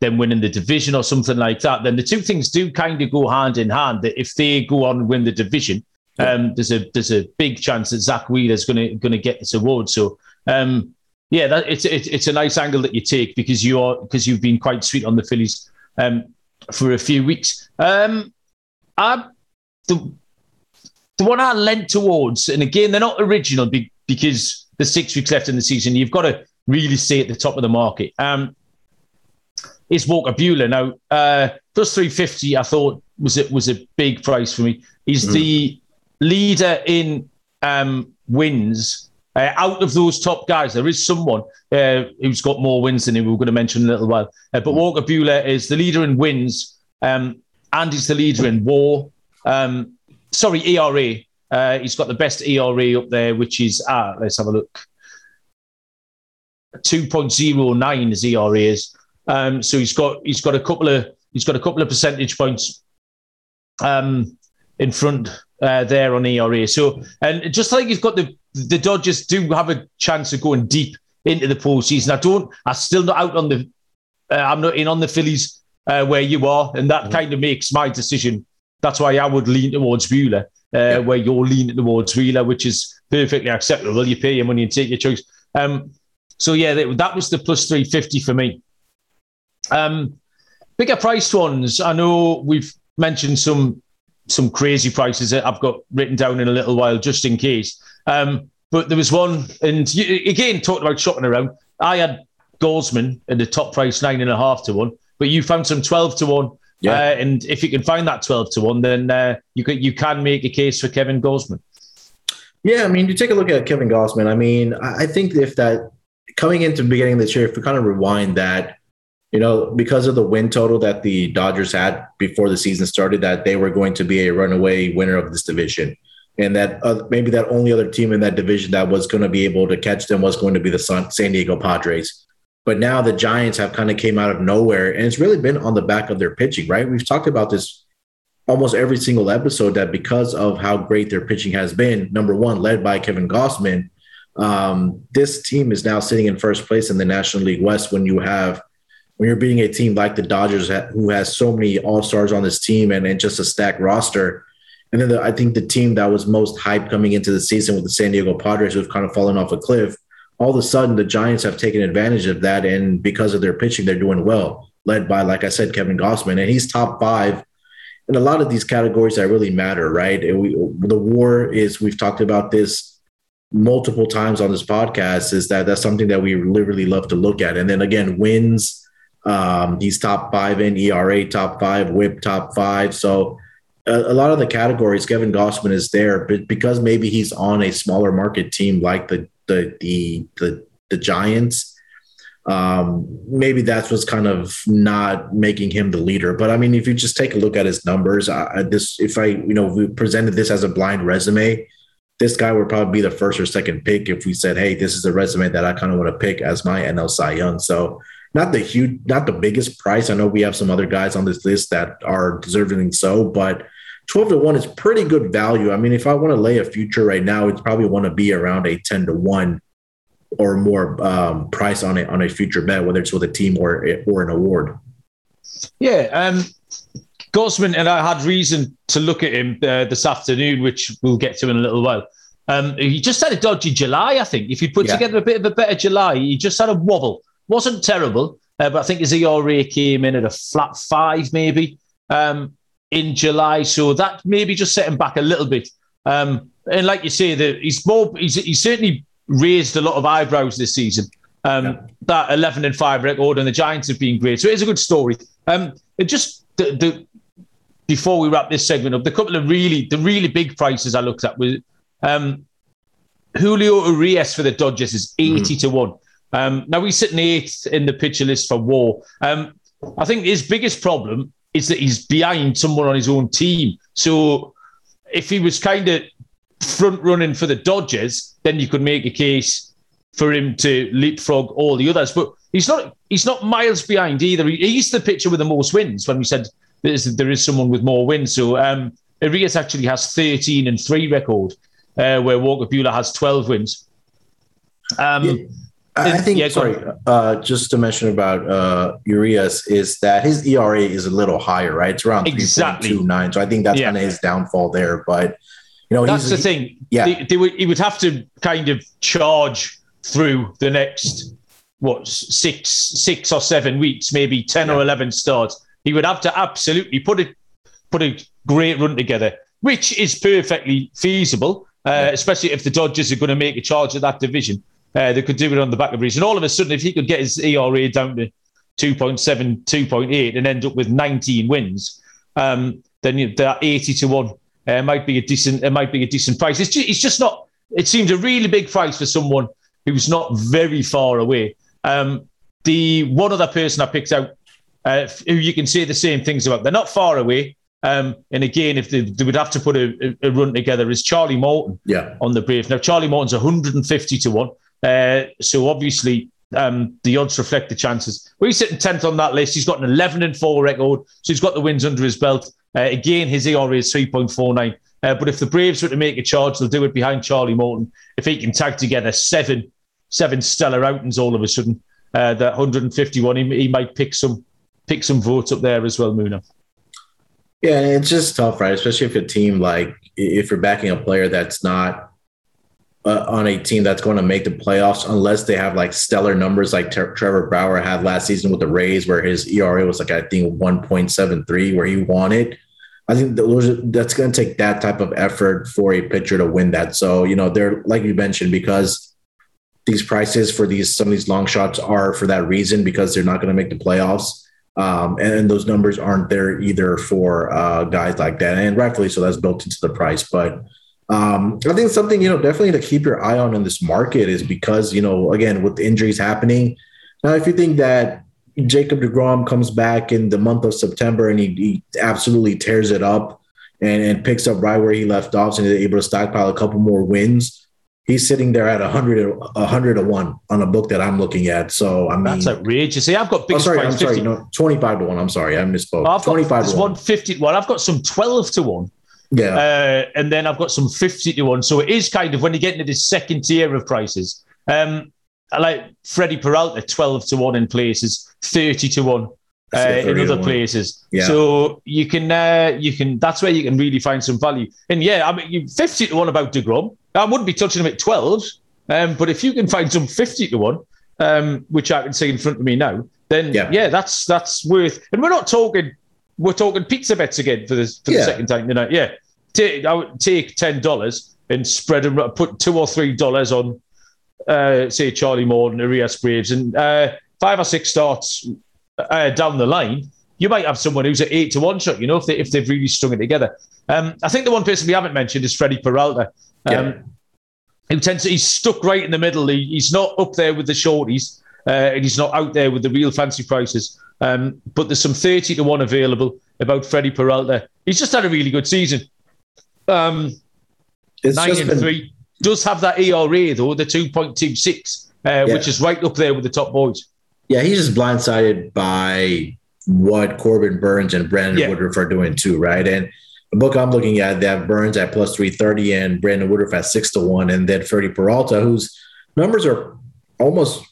them winning the division or something like that, then the two things do kind of go hand in hand. That if they go on and win the division, um, there's a there's a big chance that Zack Wheeler's going to going to get this award. So um, yeah, that, it's, it's it's a nice angle that you take because you are because you've been quite sweet on the Phillies um, for a few weeks. Um, I, the the one I lent towards, and again, they're not original because the six weeks left in the season. You've got to really stay at the top of the market. Um, is Walker Buehler now uh, plus three fifty? I thought was it was a big price for me. He's mm. the leader in um, wins. Uh, out of those top guys, there is someone uh, who's got more wins than him. We are going to mention in a little while. Uh, but Walker Buehler is the leader in wins, um, and he's the leader in WAR. Um, sorry, ERA. Uh, he's got the best ERA up there, which is ah, let's have a look. two point zero nine as ERA is. Um, so he's got he's got a couple of he's got a couple of percentage points um, in front uh, there on ERA. So and just like you've got the the Dodgers do have a chance of going deep into the postseason. I don't. I'm still not out on the. Uh, I'm not in on the Phillies uh, where you are, and that mm-hmm. kind of makes my decision. That's why I would lean towards Buehler, uh, yeah. where you're leaning towards Wheeler, which is perfectly acceptable. You pay your money and take your choice. Um, so yeah, that, that was the plus three fifty for me. Um, bigger priced ones. I know we've mentioned some some crazy prices that I've got written down in a little while, just in case. Um, but there was one, and you, again, talking about shopping around. I had Gausman at the top price nine and a half to one, but you found some twelve to one. Yeah. Uh, and if you can find that twelve to one, then uh, you can you can make a case for Kevin Gausman. Yeah, I mean, you take a look at Kevin Gausman. I mean, I think if that coming into the beginning of the year, if we kind of rewind that, you know, because of the win total that the Dodgers had before the season started, that they were going to be a runaway winner of this division. And that uh, maybe that only other team in that division that was going to be able to catch them was going to be the San Diego Padres. But now the Giants have kind of came out of nowhere, and it's really been on the back of their pitching, right? We've talked about this almost every single episode that because of how great their pitching has been, number one, led by Kevin Gausman, um, this team is now sitting in first place in the National League West when you have when you're beating a team like the Dodgers who has so many all stars on this team and, and just a stacked roster. And then the, I think the team that was most hyped coming into the season with the San Diego Padres, who've kind of fallen off a cliff, all of a sudden the Giants have taken advantage of that. And because of their pitching, they're doing well, led by, like I said, Kevin Gausman. And he's top five in a lot of these categories that really matter, right? We, the war is, we've talked about this multiple times on this podcast is that that's something that we literally love to look at. And then again, wins, um, he's top five in ERA, top five, whip, top five. So a, a, lot of the categories, Kevin Gausman is there, but because maybe he's on a smaller market team like the the the the, the Giants. Um, maybe that's what's kind of not making him the leader. But I mean, if you just take a look at his numbers, I, this if I you know we presented this as a blind resume, this guy would probably be the first or second pick if we said, hey, this is a resume that I kind of want to pick as my NL Cy Young. So not the huge, not the biggest price. I know we have some other guys on this list that are deserving so, but 12 to 1 is pretty good value. I mean, if I want to lay a future right now, it's probably want to be around a 10 to 1 or more um, price on it on a future bet, whether it's with a team or or an award. Yeah, um, Gausman and I had reason to look at him uh, this afternoon, which we'll get to in a little while. Um, he just had a dodgy July, I think. If he put yeah. together a bit of a better July, he just had a wobble. Wasn't terrible, uh, but I think his ERA came in at a flat five, maybe um, in July. So that maybe just set him back a little bit. Um, and like you say, that he's more he's, he's certainly raised a lot of eyebrows this season. Um, yeah. That 11 and 5 record, and the Giants have been great. So it is a good story. Um, it just the, the before we wrap this segment up, the couple of really the really big prices I looked at was um, Julio Urias for the Dodgers is mm-hmm. 80 mm. to 1. Um, now he's sitting eighth in the pitcher list for war. Um, I think his biggest problem is that he's behind someone on his own team. So if he was kind of front running for the Dodgers, then you could make a case for him to leapfrog all the others. But he's not he's not miles behind either. He's the pitcher with the most wins when we said there's, there is someone with more wins. So um, Urias actually has 13 and 3 record, uh, where Walker Buehler has 12 wins. Um, yeah. I think, yeah, sorry, uh, just to mention about uh, Urias is that his ERA is a little higher, right? It's around exactly. 3.29. So I think that's yeah. kind of his downfall there. But, you know, that's the thing. Yeah. They, they would, he would have to kind of charge through the next, what, six, six or seven weeks, maybe 10 yeah. or 11 starts he would have to absolutely put a put a great run together, which is perfectly feasible, uh, especially if the Dodgers are going to make a charge of that division. Uh, they could do it on the back of reason. All of a sudden, if he could get his ERA down to 2.7, 2.8 and end up with 19 wins, um, then you that 80 to 1 uh, might be a decent it might be a decent price. It's just, it's just not it seems a really big price for someone who's not very far away. Um, the one other person I picked out uh, who you can say the same things about. They're not far away. Um, and again, if they, they, would have to put a, a, run together, is Charlie Morton yeah. on the Brave. Now, Charlie Morton's 150 to 1. Uh, so obviously, um, the odds reflect the chances. Well, he's sitting 10th on that list. He's got an 11 and 4 record, so he's got the wins under his belt. Uh, again, his ERA is 3.49. Uh, but if the Braves were to make a charge, they'll do it behind Charlie Morton. If he can tag together seven, seven stellar outings all of a sudden, uh, that 151, he, he might pick some pick some votes up there as well, Muna. Yeah, it's just tough, right? Especially if a team like if you're backing a player that's not uh, on a team that's going to make the playoffs, unless they have like stellar numbers like Ter- Trevor Bauer had last season with the Rays, where his ERA was like I think 1.73, where he it. I think that's going to take that type of effort for a pitcher to win that. So you know, they're like you mentioned because these prices for these some of these long shots are for that reason because they're not going to make the playoffs. Um, and, those numbers aren't there either for uh, guys like that, and rightfully so. That's built into the price, but um, I think something you know definitely to keep your eye on in this market is because you know again with injuries happening. Now, if you think that Jacob Degrom comes back in the month of September and he, he absolutely tears it up and, and picks up right where he left off and is able to stockpile a couple more wins, he's sitting there at 100, 100 to 1 on a book that I'm looking at. So, I mean, that's outrageous. See, I've got big oh, sorry, I'm sorry, no, 25 to 1. I'm sorry, I misspoke. I've 25 got, to 1. 150 well, I've got some 12 to 1. Yeah. Uh, and then I've got some 50 to 1. So it is kind of when you get into this second tier of prices. Um, I like Freddie Peralta, 12 to 1 in places, 30 to 1. Uh, in other places, yeah. so you can uh, you can that's where you can really find some value. And yeah, I mean, fifty to one about Degrom. I wouldn't be touching him at 12. Um, but if you can find some 50 to 1, um, which I can see in front of me now, then yeah. yeah, that's that's worth. And we're not talking, we're talking pizza bets again for this for yeah. the second time tonight. Yeah, take, I would take ten dollars and spread them, put two or three dollars on, uh, say Charlie Morton, Urias Braves, and uh, five or six starts uh, down the line. You might have someone who's at eight to one shot. You know, if they if they've really strung it together. Um, I think the one person we haven't mentioned is Freddie Peralta. Um, yeah. He tends to, he's stuck right in the middle. He, he's not up there with the shorties, uh, and he's not out there with the real fancy prices. Um, but there's some 30 to 1 available about Freddie Peralta. He's just had a really good season. Um, it's 9 and been... 3. Does have that ERA, though, the 2.26, uh, yeah. which is right up there with the top boys. Yeah, he's just blindsided by what Corbin Burnes and Brandon yeah. Woodruff are doing, too, right? And the book I'm looking at, they have Burnes at plus 330 and Brandon Woodruff at six to one, and then Freddie Peralta, whose numbers are almost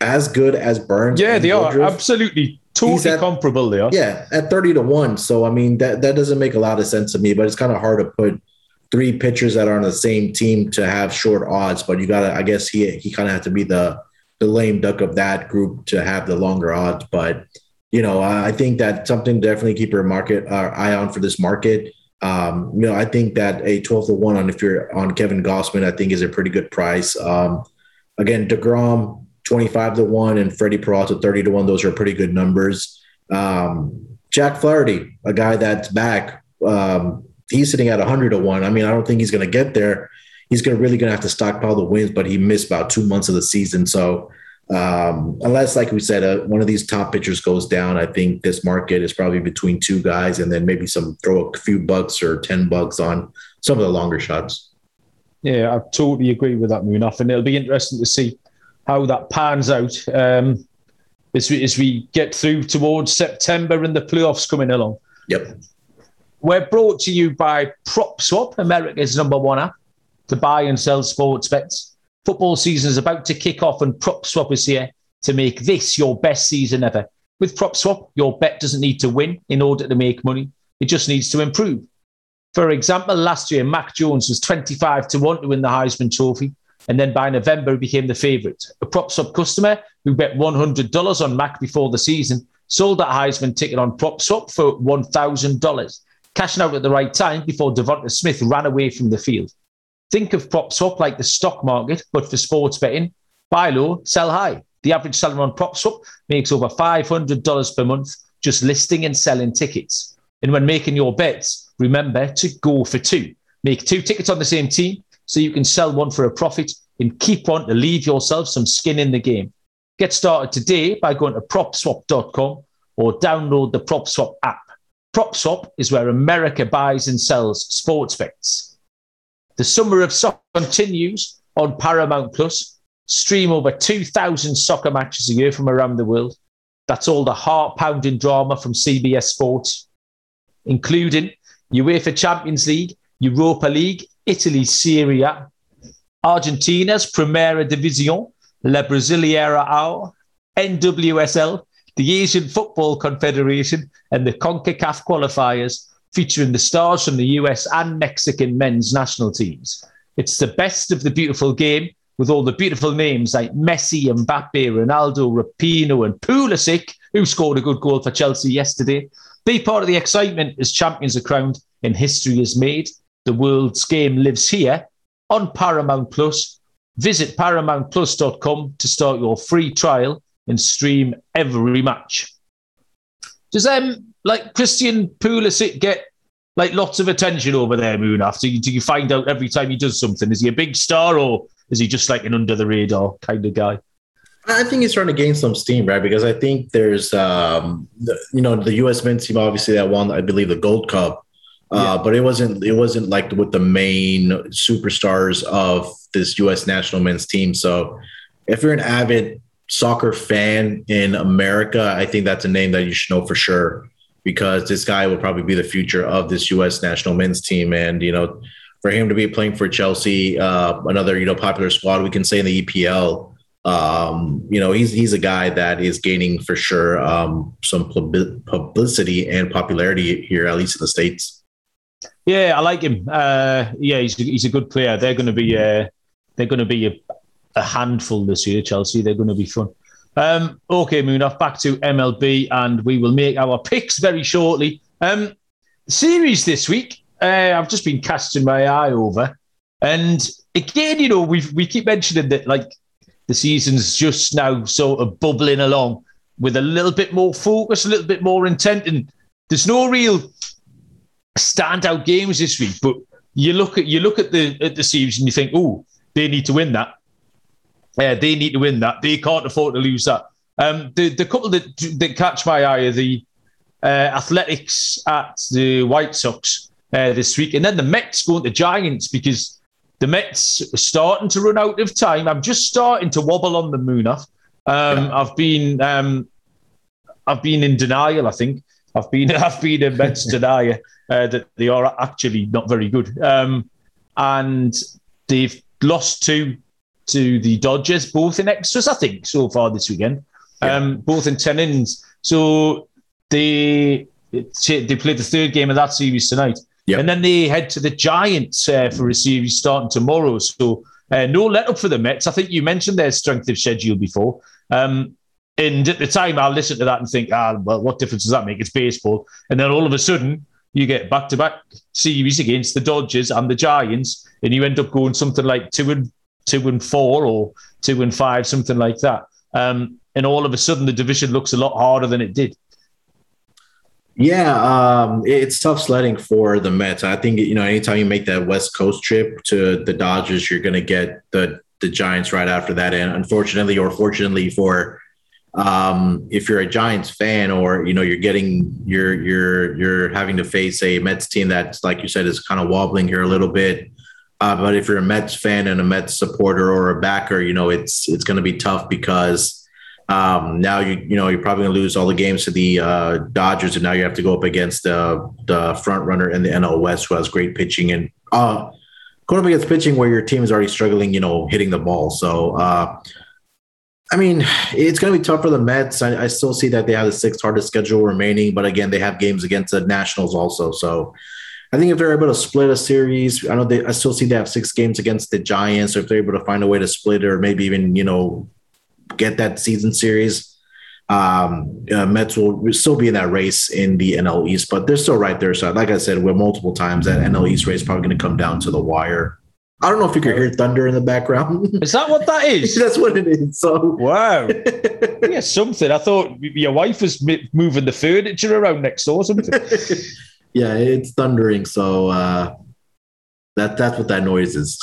as good as Burnes. Yeah, they Woodruff. are absolutely totally at, comparable. They are. Yeah, at 30 to one. So I mean that that doesn't make a lot of sense to me, but it's kind of hard to put three pitchers that are on the same team to have short odds. But you gotta, I guess he he kind of had to be the the lame duck of that group to have the longer odds. But you know, I think that something definitely keep your market uh, eye on for this market. Um, you know, I think that a 12 to 1 on if you're on Kevin Gausman, I think is a pretty good price. Um, again, DeGrom 25 to 1 and Freddie Peralta 30 to 1. Those are pretty good numbers. Um, Jack Flaherty, a guy that's back, um, he's sitting at 100 to 1. I mean, I don't think he's going to get there. He's to really going to have to stockpile the wins, but he missed about two months of the season. So um, unless, like we said, uh, one of these top pitchers goes down, I think this market is probably between two guys, and then maybe some throw a few bucks or ten bucks on some of the longer shots. Yeah, I totally agree with that, Munaf, and it'll be interesting to see how that pans out um, as we as we get through towards September and the playoffs coming along. Yep. We're brought to you by PropSwap, America's number one app to buy and sell sports bets. Football season is about to kick off, and PropSwap is here to make this your best season ever. With PropSwap, your bet doesn't need to win in order to make money, it just needs to improve. For example, last year, Mac Jones was 25 to 1 to win the Heisman Trophy, and then by November, he became the favourite. A PropSwap customer who bet $100 on Mac before the season sold that Heisman ticket on PropSwap for $1,000, cashing out at the right time before Devonta Smith ran away from the field. Think of PropSwap like the stock market, but for sports betting. Buy low, sell high. The average seller on PropSwap makes over $500 per month just listing and selling tickets. And when making your bets, remember to go for two. Make two tickets on the same team so you can sell one for a profit and keep one to leave yourself some skin in the game. Get started today by going to propswap.com or download the PropSwap app. PropSwap is where America buys and sells sports bets. The summer of soccer continues on Paramount Plus. stream over 2,000 soccer matches a year from around the world. That's all the heart pounding drama from CBS Sports, including UEFA Champions League, Europa League, Italy's Serie A, Argentina's Primera División, La Brasileira A, NWSL, the Asian Football Confederation, and the CONCACAF qualifiers, featuring the stars from the US and Mexican men's national teams. It's the best of the beautiful game with all the beautiful names like Messi, Mbappe, Ronaldo, Rapinoe, and Pulisic, who scored a good goal for Chelsea yesterday. Be part of the excitement as champions are crowned and history is made. The world's game lives here on Paramount Plus. Visit paramountplus.com to start your free trial and stream every match. Does um like Christian Pulisic get like lots of attention over there, Moon? After do you find out every time he does something? Is he a big star or is he just like an under the radar kind of guy? I think he's trying to gain some steam, right? Because I think there's, um, the, you know, the U.S. men's team obviously that won, I believe, the Gold Cup, uh, yeah. but it wasn't it wasn't like with the main superstars of this U.S. national men's team. So, if you're an avid soccer fan in America, I think that's a name that you should know for sure because this guy will probably be the future of this U.S. national men's team, and you know for him to be playing for Chelsea, uh, another you know popular squad, we can say in the EPL. Um, you know, he's he's a guy that is gaining for sure um, some publicity and popularity here, at least in the states. Yeah, I like him. Uh, yeah, he's he's a good player. They're going to be uh, they're going to be a, a, handful this year. Chelsea. They're going to be fun. Um, okay, Munaf, back to MLB, and we will make our [LAUGHS] picks very shortly. Um, series this week uh, I've just been casting my eye over, and again, you know, we we keep mentioning that like the season's just now sort of bubbling along with a little bit more focus, a little bit more intent, and there's no real standout games this week. But you look at you look at the at the series and you think, oh, they need to win that. Uh, they need to win that. They can't afford to lose that. Um, the the couple that that catch my eye are the uh, Athletics at the White Sox uh, this week. And then the Mets going to Giants because the Mets are starting to run out of time. I'm just starting to wobble on the Munaf. Um, yeah. I've been um, I've been in denial. I think I've been [LAUGHS] I've been a Mets denier uh, that they are actually not very good. Um, and they've lost two to the Dodgers, both in extras, I think, so far this weekend. Yeah. Um, both in ten innings. So they they played the third game of that series tonight. Yep. And then they head to the Giants uh, for a series starting tomorrow. So uh, no let up for the Mets. I think you mentioned their strength of schedule before. Um, and at the time, I'll listen to that and think, ah, well, what difference does that make? It's baseball. And then all of a sudden, you get back to back series against the Dodgers and the Giants, and you end up going something like two and two and four or two and five, something like that. Um, and all of a sudden, the division looks a lot harder than it did. Yeah, um, it's tough sledding for the Mets. I think you know anytime you make that West Coast trip to the Dodgers, you're going to get the the Giants right after that. And unfortunately, or fortunately for um, if you're a Giants fan, or you know you're getting you're you're you're having to face a Mets team that's like you said is kind of wobbling here a little bit. Uh, but if you're a Mets fan and a Mets supporter or a backer, you know it's it's going to be tough because um, now you you know you're probably gonna lose all the games to the uh, Dodgers, and now you have to go up against uh, the front runner in the NL West, who has great pitching, and uh, going up against pitching where your team is already struggling, you know, hitting the ball. So, uh, I mean, it's gonna be tough for the Mets. I, I still see that they have the sixth hardest schedule remaining, but again, they have games against the Nationals also. So. I think if they're able to split a series, I know they. I still see they have six games against the Giants. So if they're able to find a way to split, or maybe even you know get that season series, um, uh, Mets will still be in that race in the NL East, but they're still right there. So, like I said, we're multiple times that NL East race probably going to come down to the wire. I don't know if you can hear thunder in the background. Is that what that is? [LAUGHS] That's what it is. So wow, [LAUGHS] yeah, something. I thought your wife was moving the furniture around next door. Something. [LAUGHS] yeah, it's thundering. So uh, that that's what that noise is.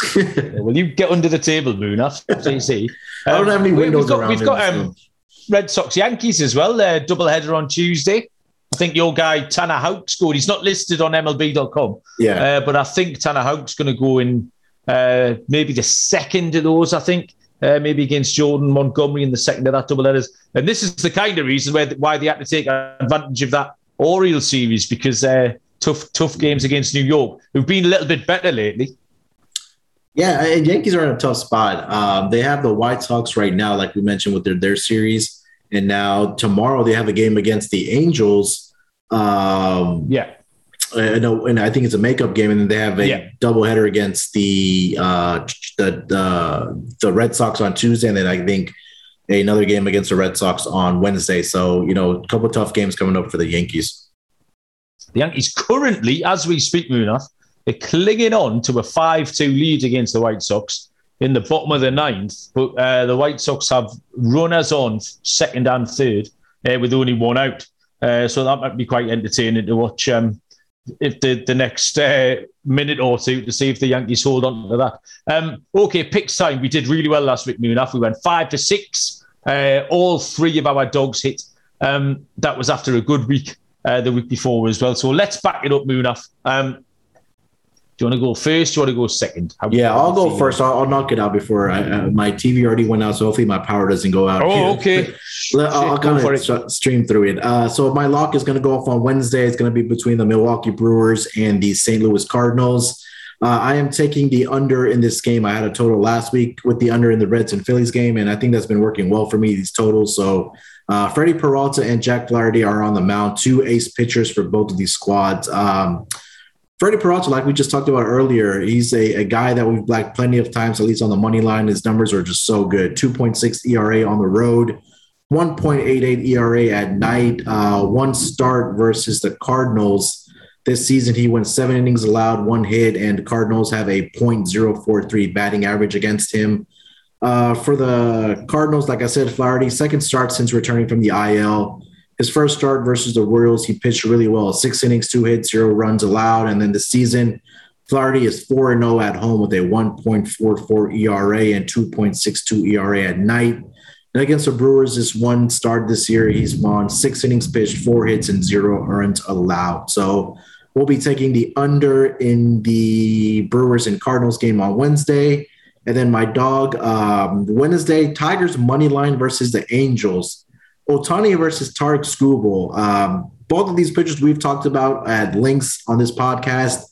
well, you get under the table, Moon. After see. Um, I don't have any windows we've got, around. We've got um, Red Sox Yankees as well. Uh, double header on Tuesday. I think your guy Tanner Houck scored. He's not listed on MLB.com. Yeah, uh, but I think Tanner Houck's going to go in uh, maybe the second of those. I think uh, maybe against Jordan Montgomery in the second of that double headers. And this is the kind of reason where, why they had to take advantage of that Orioles series because uh, tough tough games against New York, who've been a little bit better lately. Yeah, and Yankees are in a tough spot. Um, they have the White Sox right now, like we mentioned with their their series, and now tomorrow they have a game against the Angels. Um, yeah, uh, no, and I think it's a makeup game, and then they have a Yeah. doubleheader against the uh, the the the Red Sox on Tuesday, and then I think another game against the Red Sox on Wednesday. So you know, a couple of tough games coming up for the Yankees. The Yankees currently, as we speak, Munaf, they're clinging on to a 5 2 lead against the White Sox in the bottom of the ninth. But uh, the White Sox have runners on second and third uh, with only one out. Uh, so that might be quite entertaining to watch um, if the, the next uh, minute or two to see if the Yankees hold on to that. Um, okay, picks time. We did really well last week, Munaf. We went five to six. Uh, all three of our dogs hit. Um, that was after a good week uh, the week before as well. So let's back it up, Munaf. Um, do you want to go first? Do you want to go second? How- Yeah, I'll go first. I'll, I'll knock it out before I, uh, my TV already went out, so hopefully my power doesn't go out. Oh, okay. Let- I'll, I'll kind of stream through it. Uh, so my lock is going to go off on Wednesday. It's going to be between the Milwaukee Brewers and the St. Louis Cardinals. Uh, I am taking the under in this game. I had a total last week with the under in the Reds and Phillies game, and I think that's been working well for me. These totals. So uh, Freddie Peralta and Jack Flaherty are on the mound, two ace pitchers for both of these squads. Um, Freddie Peralta, like we just talked about earlier, he's a, a guy that we've blacked plenty of times, at least on the money line. His numbers are just so good 2.6 ERA on the road, 1.88 ERA at night, uh, one start versus the Cardinals. This season, he went seven innings allowed, one hit, and the Cardinals have a .043 batting average against him. Uh, for the Cardinals, like I said, Flaherty, second start since returning from the IL. His first start versus the Royals, he pitched really well. Six innings, two hits, zero runs allowed. And then the season, Flaherty is 4 0 at home with a 1.44 ERA and 2.62 ERA at night. And against the Brewers, this one start this year, he's won six innings pitched, four hits, and zero runs allowed. So we'll be taking the under in the Brewers and Cardinals game on Wednesday. And then my dog, um, Wednesday, Tigers money line versus the Angels. Ohtani versus Tarik Skubal. Um, both of these pitchers we've talked about at links on this podcast.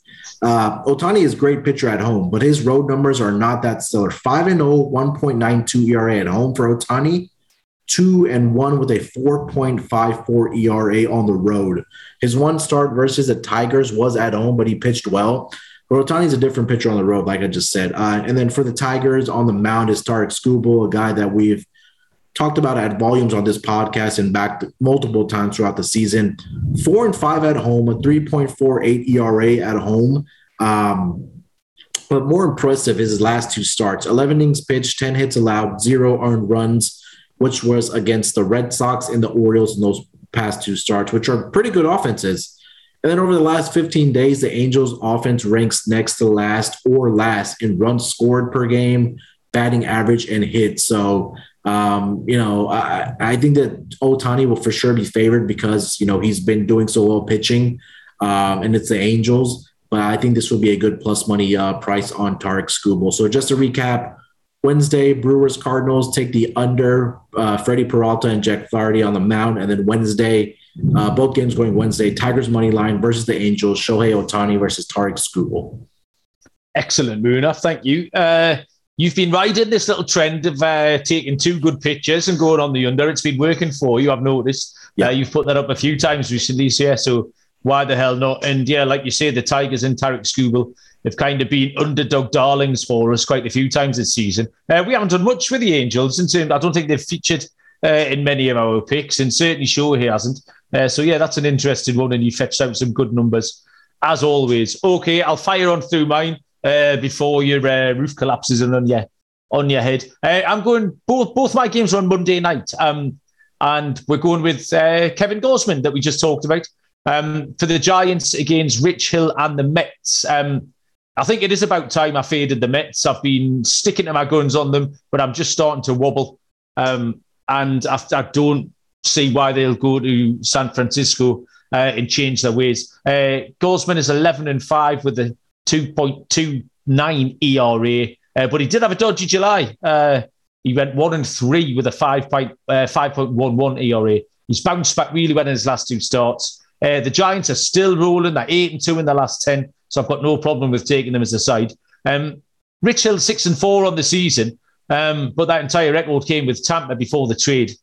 Uh, Ohtani is a great pitcher at home, but his road numbers are not that stellar. 5 and 0, 1.92 ERA at home for Ohtani, 2 and 1 with a 4.54 ERA on the road. His one start versus the Tigers was at home, but he pitched well. But Ohtani's a different pitcher on the road, like I just said. Uh, and then for the Tigers on the mound is Tarik Skubal, a guy that we've talked about at volumes on this podcast and back multiple times throughout the season. Four and five at home, a 3.48 ERA at home. Um, but more impressive is his last two starts 11 innings pitched, 10 hits allowed, zero earned runs, which was against the Red Sox and the Orioles in those past two starts, which are pretty good offenses. And then over the last 15 days, the Angels offense ranks next to last or last in runs scored per game, batting average, and hits. So, um, you know, I, I think that Ohtani will for sure be favored because, you know, he's been doing so well pitching um, and it's the Angels. But I think this will be a good plus money uh, price on Tarik Skubal. So just to recap, Wednesday, Brewers Cardinals take the under uh, Freddie Peralta and Jack Flaherty on the mound. And then Wednesday, uh, both games going Wednesday, Tigers money line versus the Angels, Shohei Ohtani versus Tarik Skubal. Excellent, Munaf. Thank you. Uh, you've been riding this little trend of uh, taking two good pictures and going on the under. It's been working for you, I've noticed. Yeah. Uh, you've put that up a few times recently, so yeah, so why the hell not? And yeah, like you say, the Tigers and Tarik Skubal have kind of been underdog darlings for us quite a few times this season. Uh, we haven't done much with the Angels in terms, I don't think they've featured uh, in many of our picks, and certainly Shohei hasn't. Uh, so yeah, that's an interesting one, and you fetched out some good numbers as always. Okay, I'll fire on through mine uh, before your uh, roof collapses and on your on your head. Uh, I'm going. Both both my games are on Monday night, um, and we're going with uh, Kevin Gausman that we just talked about um, for the Giants against Rich Hill and the Mets. Um, I think it is about time I faded the Mets. I've been sticking to my guns on them, but I'm just starting to wobble, um, and I, I don't see why they'll go to San Francisco uh, and change their ways. Uh, Gausman is 11 and 5 with a 2.29 ERA, uh, but he did have a dodgy July. Uh, he went one and three with a 5.11 uh, 5.11 ERA. He's bounced back really well in his last two starts. Uh, the Giants are still rolling. They're eight and two in the last ten, so I've got no problem with taking them as a side. Um, Rich Hill six and four on the season, um, but that entire record came with Tampa before the trade.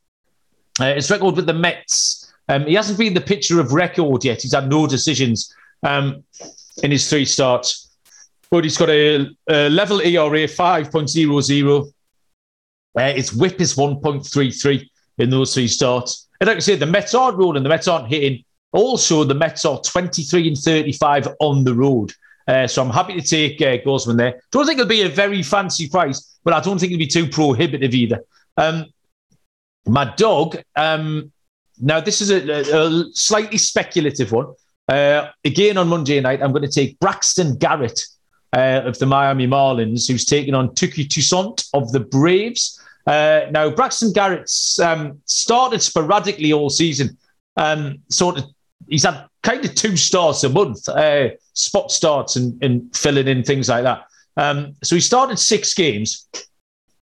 Uh, his record with the Mets, um, he hasn't been the pitcher of record yet. He's had no decisions um, in his three starts, but he's got a, a level ERA five point zero zero. Uh, his WHIP is one point three three in those three starts. And like I said, the Mets aren't rolling. The Mets aren't hitting. Also, the Mets are 23 and 35 on the road. Uh, so I'm happy to take uh, Gausman there. Don't think it'll be a very fancy price, but I don't think it'll be too prohibitive either. Um, my dog, um, now this is a, a, a slightly speculative one. Uh, again on Monday night, I'm going to take Braxton Garrett uh, of the Miami Marlins, who's taking on Touki Toussaint of the Braves. Uh, now, Braxton Garrett's um, started sporadically all season. Um, sort of, he's had kind of two starts a month, uh, spot starts and, and, filling in things like that. Um, so he started six games.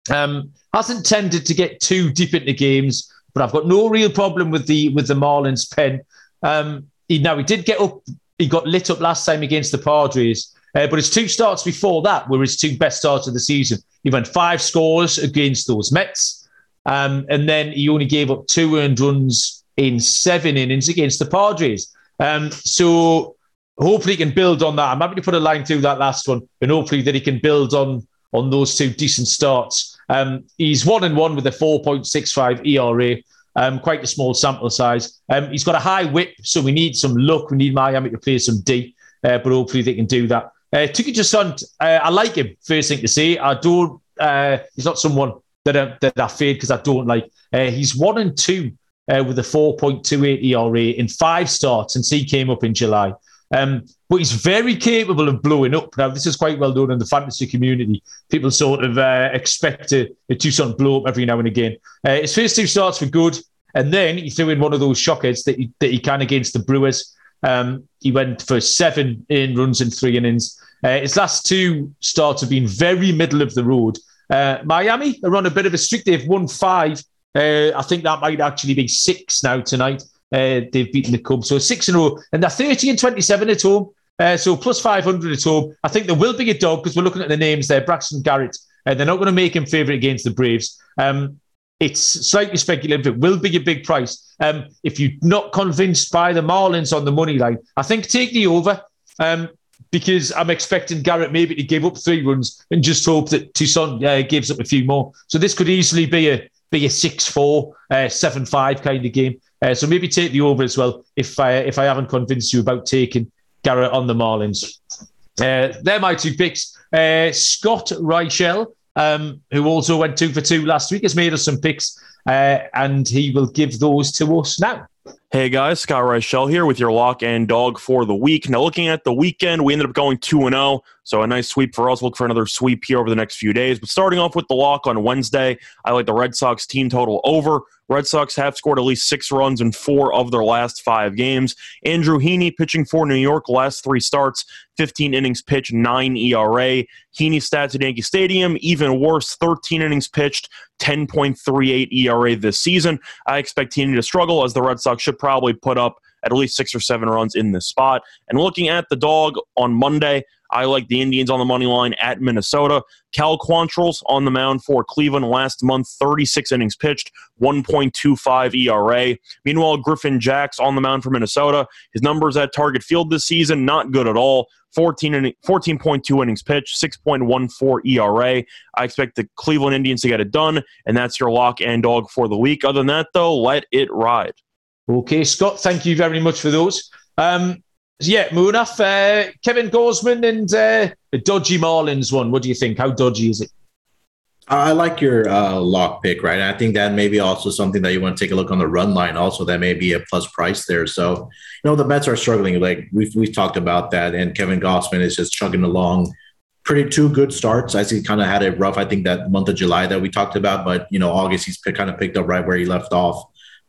Um, hasn't tended to get too deep into games, but I've got no real problem with the with the Marlins pen. He, now he did get up, he got lit up last time against the Padres, uh, but his two starts before that were his two best starts of the season. He went five scores against those Mets, um, and then he only gave up two earned runs in seven innings against the Padres. Um, so hopefully he can build on that. I'm happy to put a line through that last one, and hopefully that he can build on on those two decent starts. Um, he's one and one with a 4.65 ERA. Um, quite a small sample size. Um, he's got a high whip, so we need some luck. We need Miami to play some D, uh, but hopefully they can do that. Uh, Touki Toussaint, uh, I like him. First thing to say, I don't. Uh, he's not someone that I, that I feared because I don't like. Uh, he's one and two uh, with a 4.28 ERA in five starts since he came up in July. Um, but he's very capable of blowing up. Now, this is quite well known in the fantasy community. People sort of uh, expect a, a Toussaint blow up every now and again. Uh, his first two starts were good, and then he threw in one of those shockers that he, that he can against the Brewers. Um, he went for seven in runs in three innings. Uh, his last two starts have been very middle of the road. Uh, Miami are on a bit of a streak. They've won five. Uh, I think that might actually be six now tonight. Uh, they've beaten the Cubs, so six in a row, and they're 30 and 27 at home. Uh, so plus 500 at home. I think there will be a dog because we're looking at the names there. Braxton Garrett. Uh, they're not going to make him favourite against the Braves. Um, it's slightly speculative. It will be a big price. Um, if you're not convinced by the Marlins on the money line, I think take the over. Um, because I'm expecting Garrett maybe to give up three runs and just hope that Toussaint uh, gives up a few more. So this could easily be a be a six four, uh, seven five kind of game. Uh, so maybe take the over as well if I if I haven't convinced you about taking Garrett on the Marlins. Uh, they're my two picks. Uh, Scott Reichel, um, who also went two for two last week, has made us some picks, uh, and he will give those to us now. Hey guys, Scott Reichel here with your lock and dog for the week. Now, looking at the weekend, we ended up going 2 0, so a nice sweep for us. Look for another sweep here over the next few days. But starting off with the lock on Wednesday, I like the Red Sox team total over. Red Sox have scored at least six runs in four of their last five games. Andrew Heaney pitching for New York last three starts, 15 innings pitched, 9 ERA. Heaney stats at Yankee Stadium, even worse, 13 innings pitched, 10.38 ERA this season. I expect Heaney to struggle as the Red Sox should probably put up at least six or seven runs in this spot. And looking at the dog on Monday, I like the Indians on the money line at Minnesota. Cal Quantrill's on the mound for Cleveland last month, 36 innings pitched, 1.25 ERA. Meanwhile, Griffin Jax on the mound for Minnesota. His numbers at Target Field this season, not good at all. 14 in, 14.2 innings pitched, 6.14 ERA. I expect the Cleveland Indians to get it done, and that's your lock and dog for the week. Other than that, though, let it ride. Okay, Scott, thank you very much for those. Um, yeah, Munaf, uh, Kevin Gausman and uh, the dodgy Marlins one. What do you think? How dodgy is it? I like your uh, lock pick, right? I think that may be also something that you want to take a look on the run line. Also, that may be a plus price there. So, you know, the Mets are struggling. Like we've we've talked about that, and Kevin Gausman is just chugging along. Pretty two good starts. I see kind of had it rough. I think that month of July that we talked about, but you know, August he's kind of picked up right where he left off.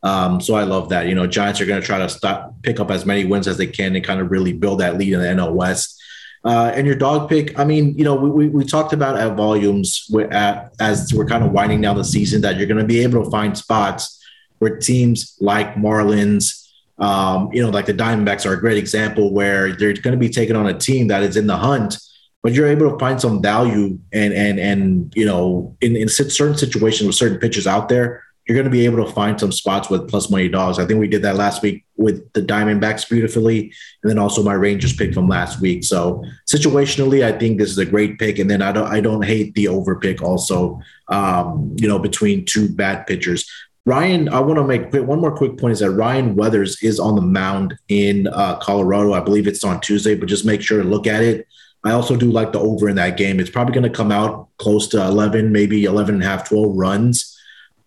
Um, so I love that. You know, Giants are going to try to stop, pick up as many wins as they can and kind of really build that lead in the NL West. Uh, and your dog pick, I mean, you know, we, we, we talked about at volumes at, as we're kind of winding down the season that you're going to be able to find spots where teams like Marlins, um, you know, like the Diamondbacks are a great example where they're going to be taking on a team that is in the hunt, but you're able to find some value and and and you know in, in certain situations with certain pitchers out there you're going to be able to find some spots with plus money dogs. I think we did that last week with the Diamondbacks beautifully, and then also my Rangers pick from last week. So situationally, I think this is a great pick, and then I don't I don't hate the over pick also. Um, you know, between two bad pitchers. Ryan, I want to make one more quick point is that Ryan Weathers is on the mound in uh, Colorado. I believe it's on Tuesday, but just make sure to look at it. I also do like the over in that game. It's probably going to come out close to 11, maybe 11 and a half, 12 runs.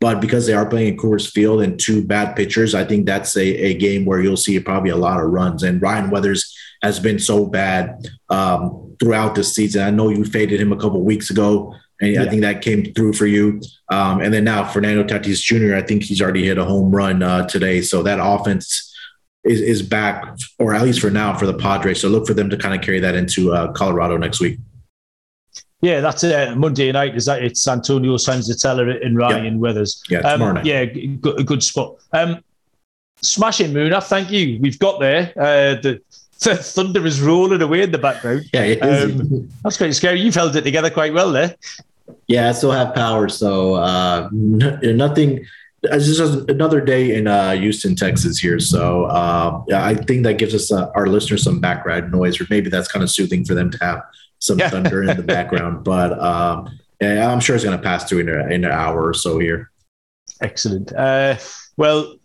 But because they are playing in Coors Field and two bad pitchers, I think that's a, a game where you'll see probably a lot of runs. And Ryan Weathers has been so bad um, throughout this season. I know you faded him a couple weeks ago, and yeah. I think that came through for you. Um, and then now Fernando Tatis Jr., I think he's already hit a home run uh, today. So that offense is, is back, or at least for now, for the Padres. So look for them to kind of carry that into uh, Colorado next week. Yeah, that's uh, Monday night. Is that it's Antonio Senzatela and Ryan yeah. Weathers? Yeah, tomorrow um, night. Yeah, good, good spot. Um, smashing Moona, thank you. We've got there. Uh, the, the, thunder is rolling away in the background. Yeah, um, that's quite scary. You've held it together quite well there. Yeah, I still have power, so uh, n- nothing. It's just another day in uh, Houston, Texas here. So uh, yeah, I think that gives us uh, our listeners some background noise, or maybe that's kind of soothing for them to have some yeah. thunder in the [LAUGHS] background. But um, yeah, I'm sure it's going to pass through in, a, in an hour or so here. Excellent. Uh, well,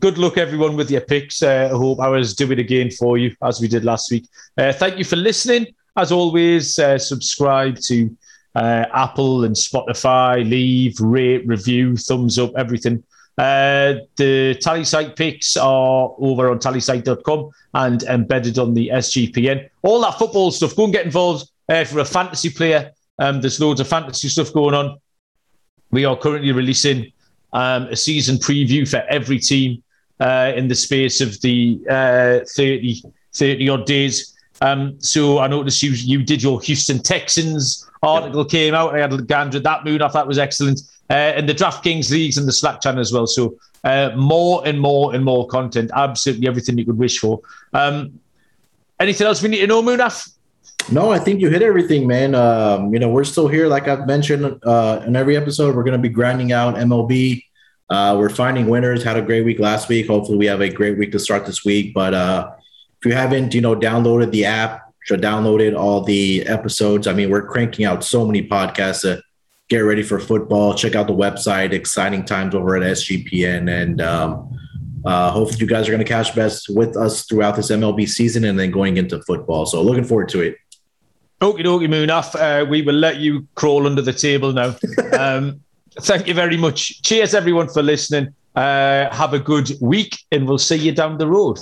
good luck everyone with your picks. Uh, I hope I was doing again for you as we did last week. Uh, thank you for listening. As always, uh, subscribe to uh, Apple and Spotify. Leave, rate, review, thumbs up, everything. Uh, the Tallysight picks are over on tallysight.com and embedded on the SGPN. All that football stuff, go and get involved uh, for a fantasy player. Um, there's loads of fantasy stuff going on. We are currently releasing um, a season preview for every team uh, in the space of the uh, 30, 30 odd days. Um, so I noticed you you did your Houston Texans article came out. I had a gander at that Munaf. That was excellent. Uh, and the DraftKings leagues and the Slack channel as well. So uh, more and more and more content. Absolutely everything you could wish for. Um, anything else we need to know, Munaf? No, I think you hit everything, man. Um, you know, we're still here, like I've mentioned uh, in every episode. We're going to be grinding out MLB. Uh, we're finding winners. Had a great week last week. Hopefully, we have a great week to start this week. But uh, if you haven't, you know, downloaded the app, should downloaded all the episodes. I mean, we're cranking out so many podcasts to get ready for football. Check out the website. Exciting times over at SGPN, and um, uh, hopefully, you guys are going to catch best with us throughout this MLB season and then going into football. So, looking forward to it. Okie dokie, Munaf. Uh, we will let you crawl under the table now. [LAUGHS] Um, thank you very much. Cheers, everyone, for listening. Uh, have a good week, and we'll see you down the road.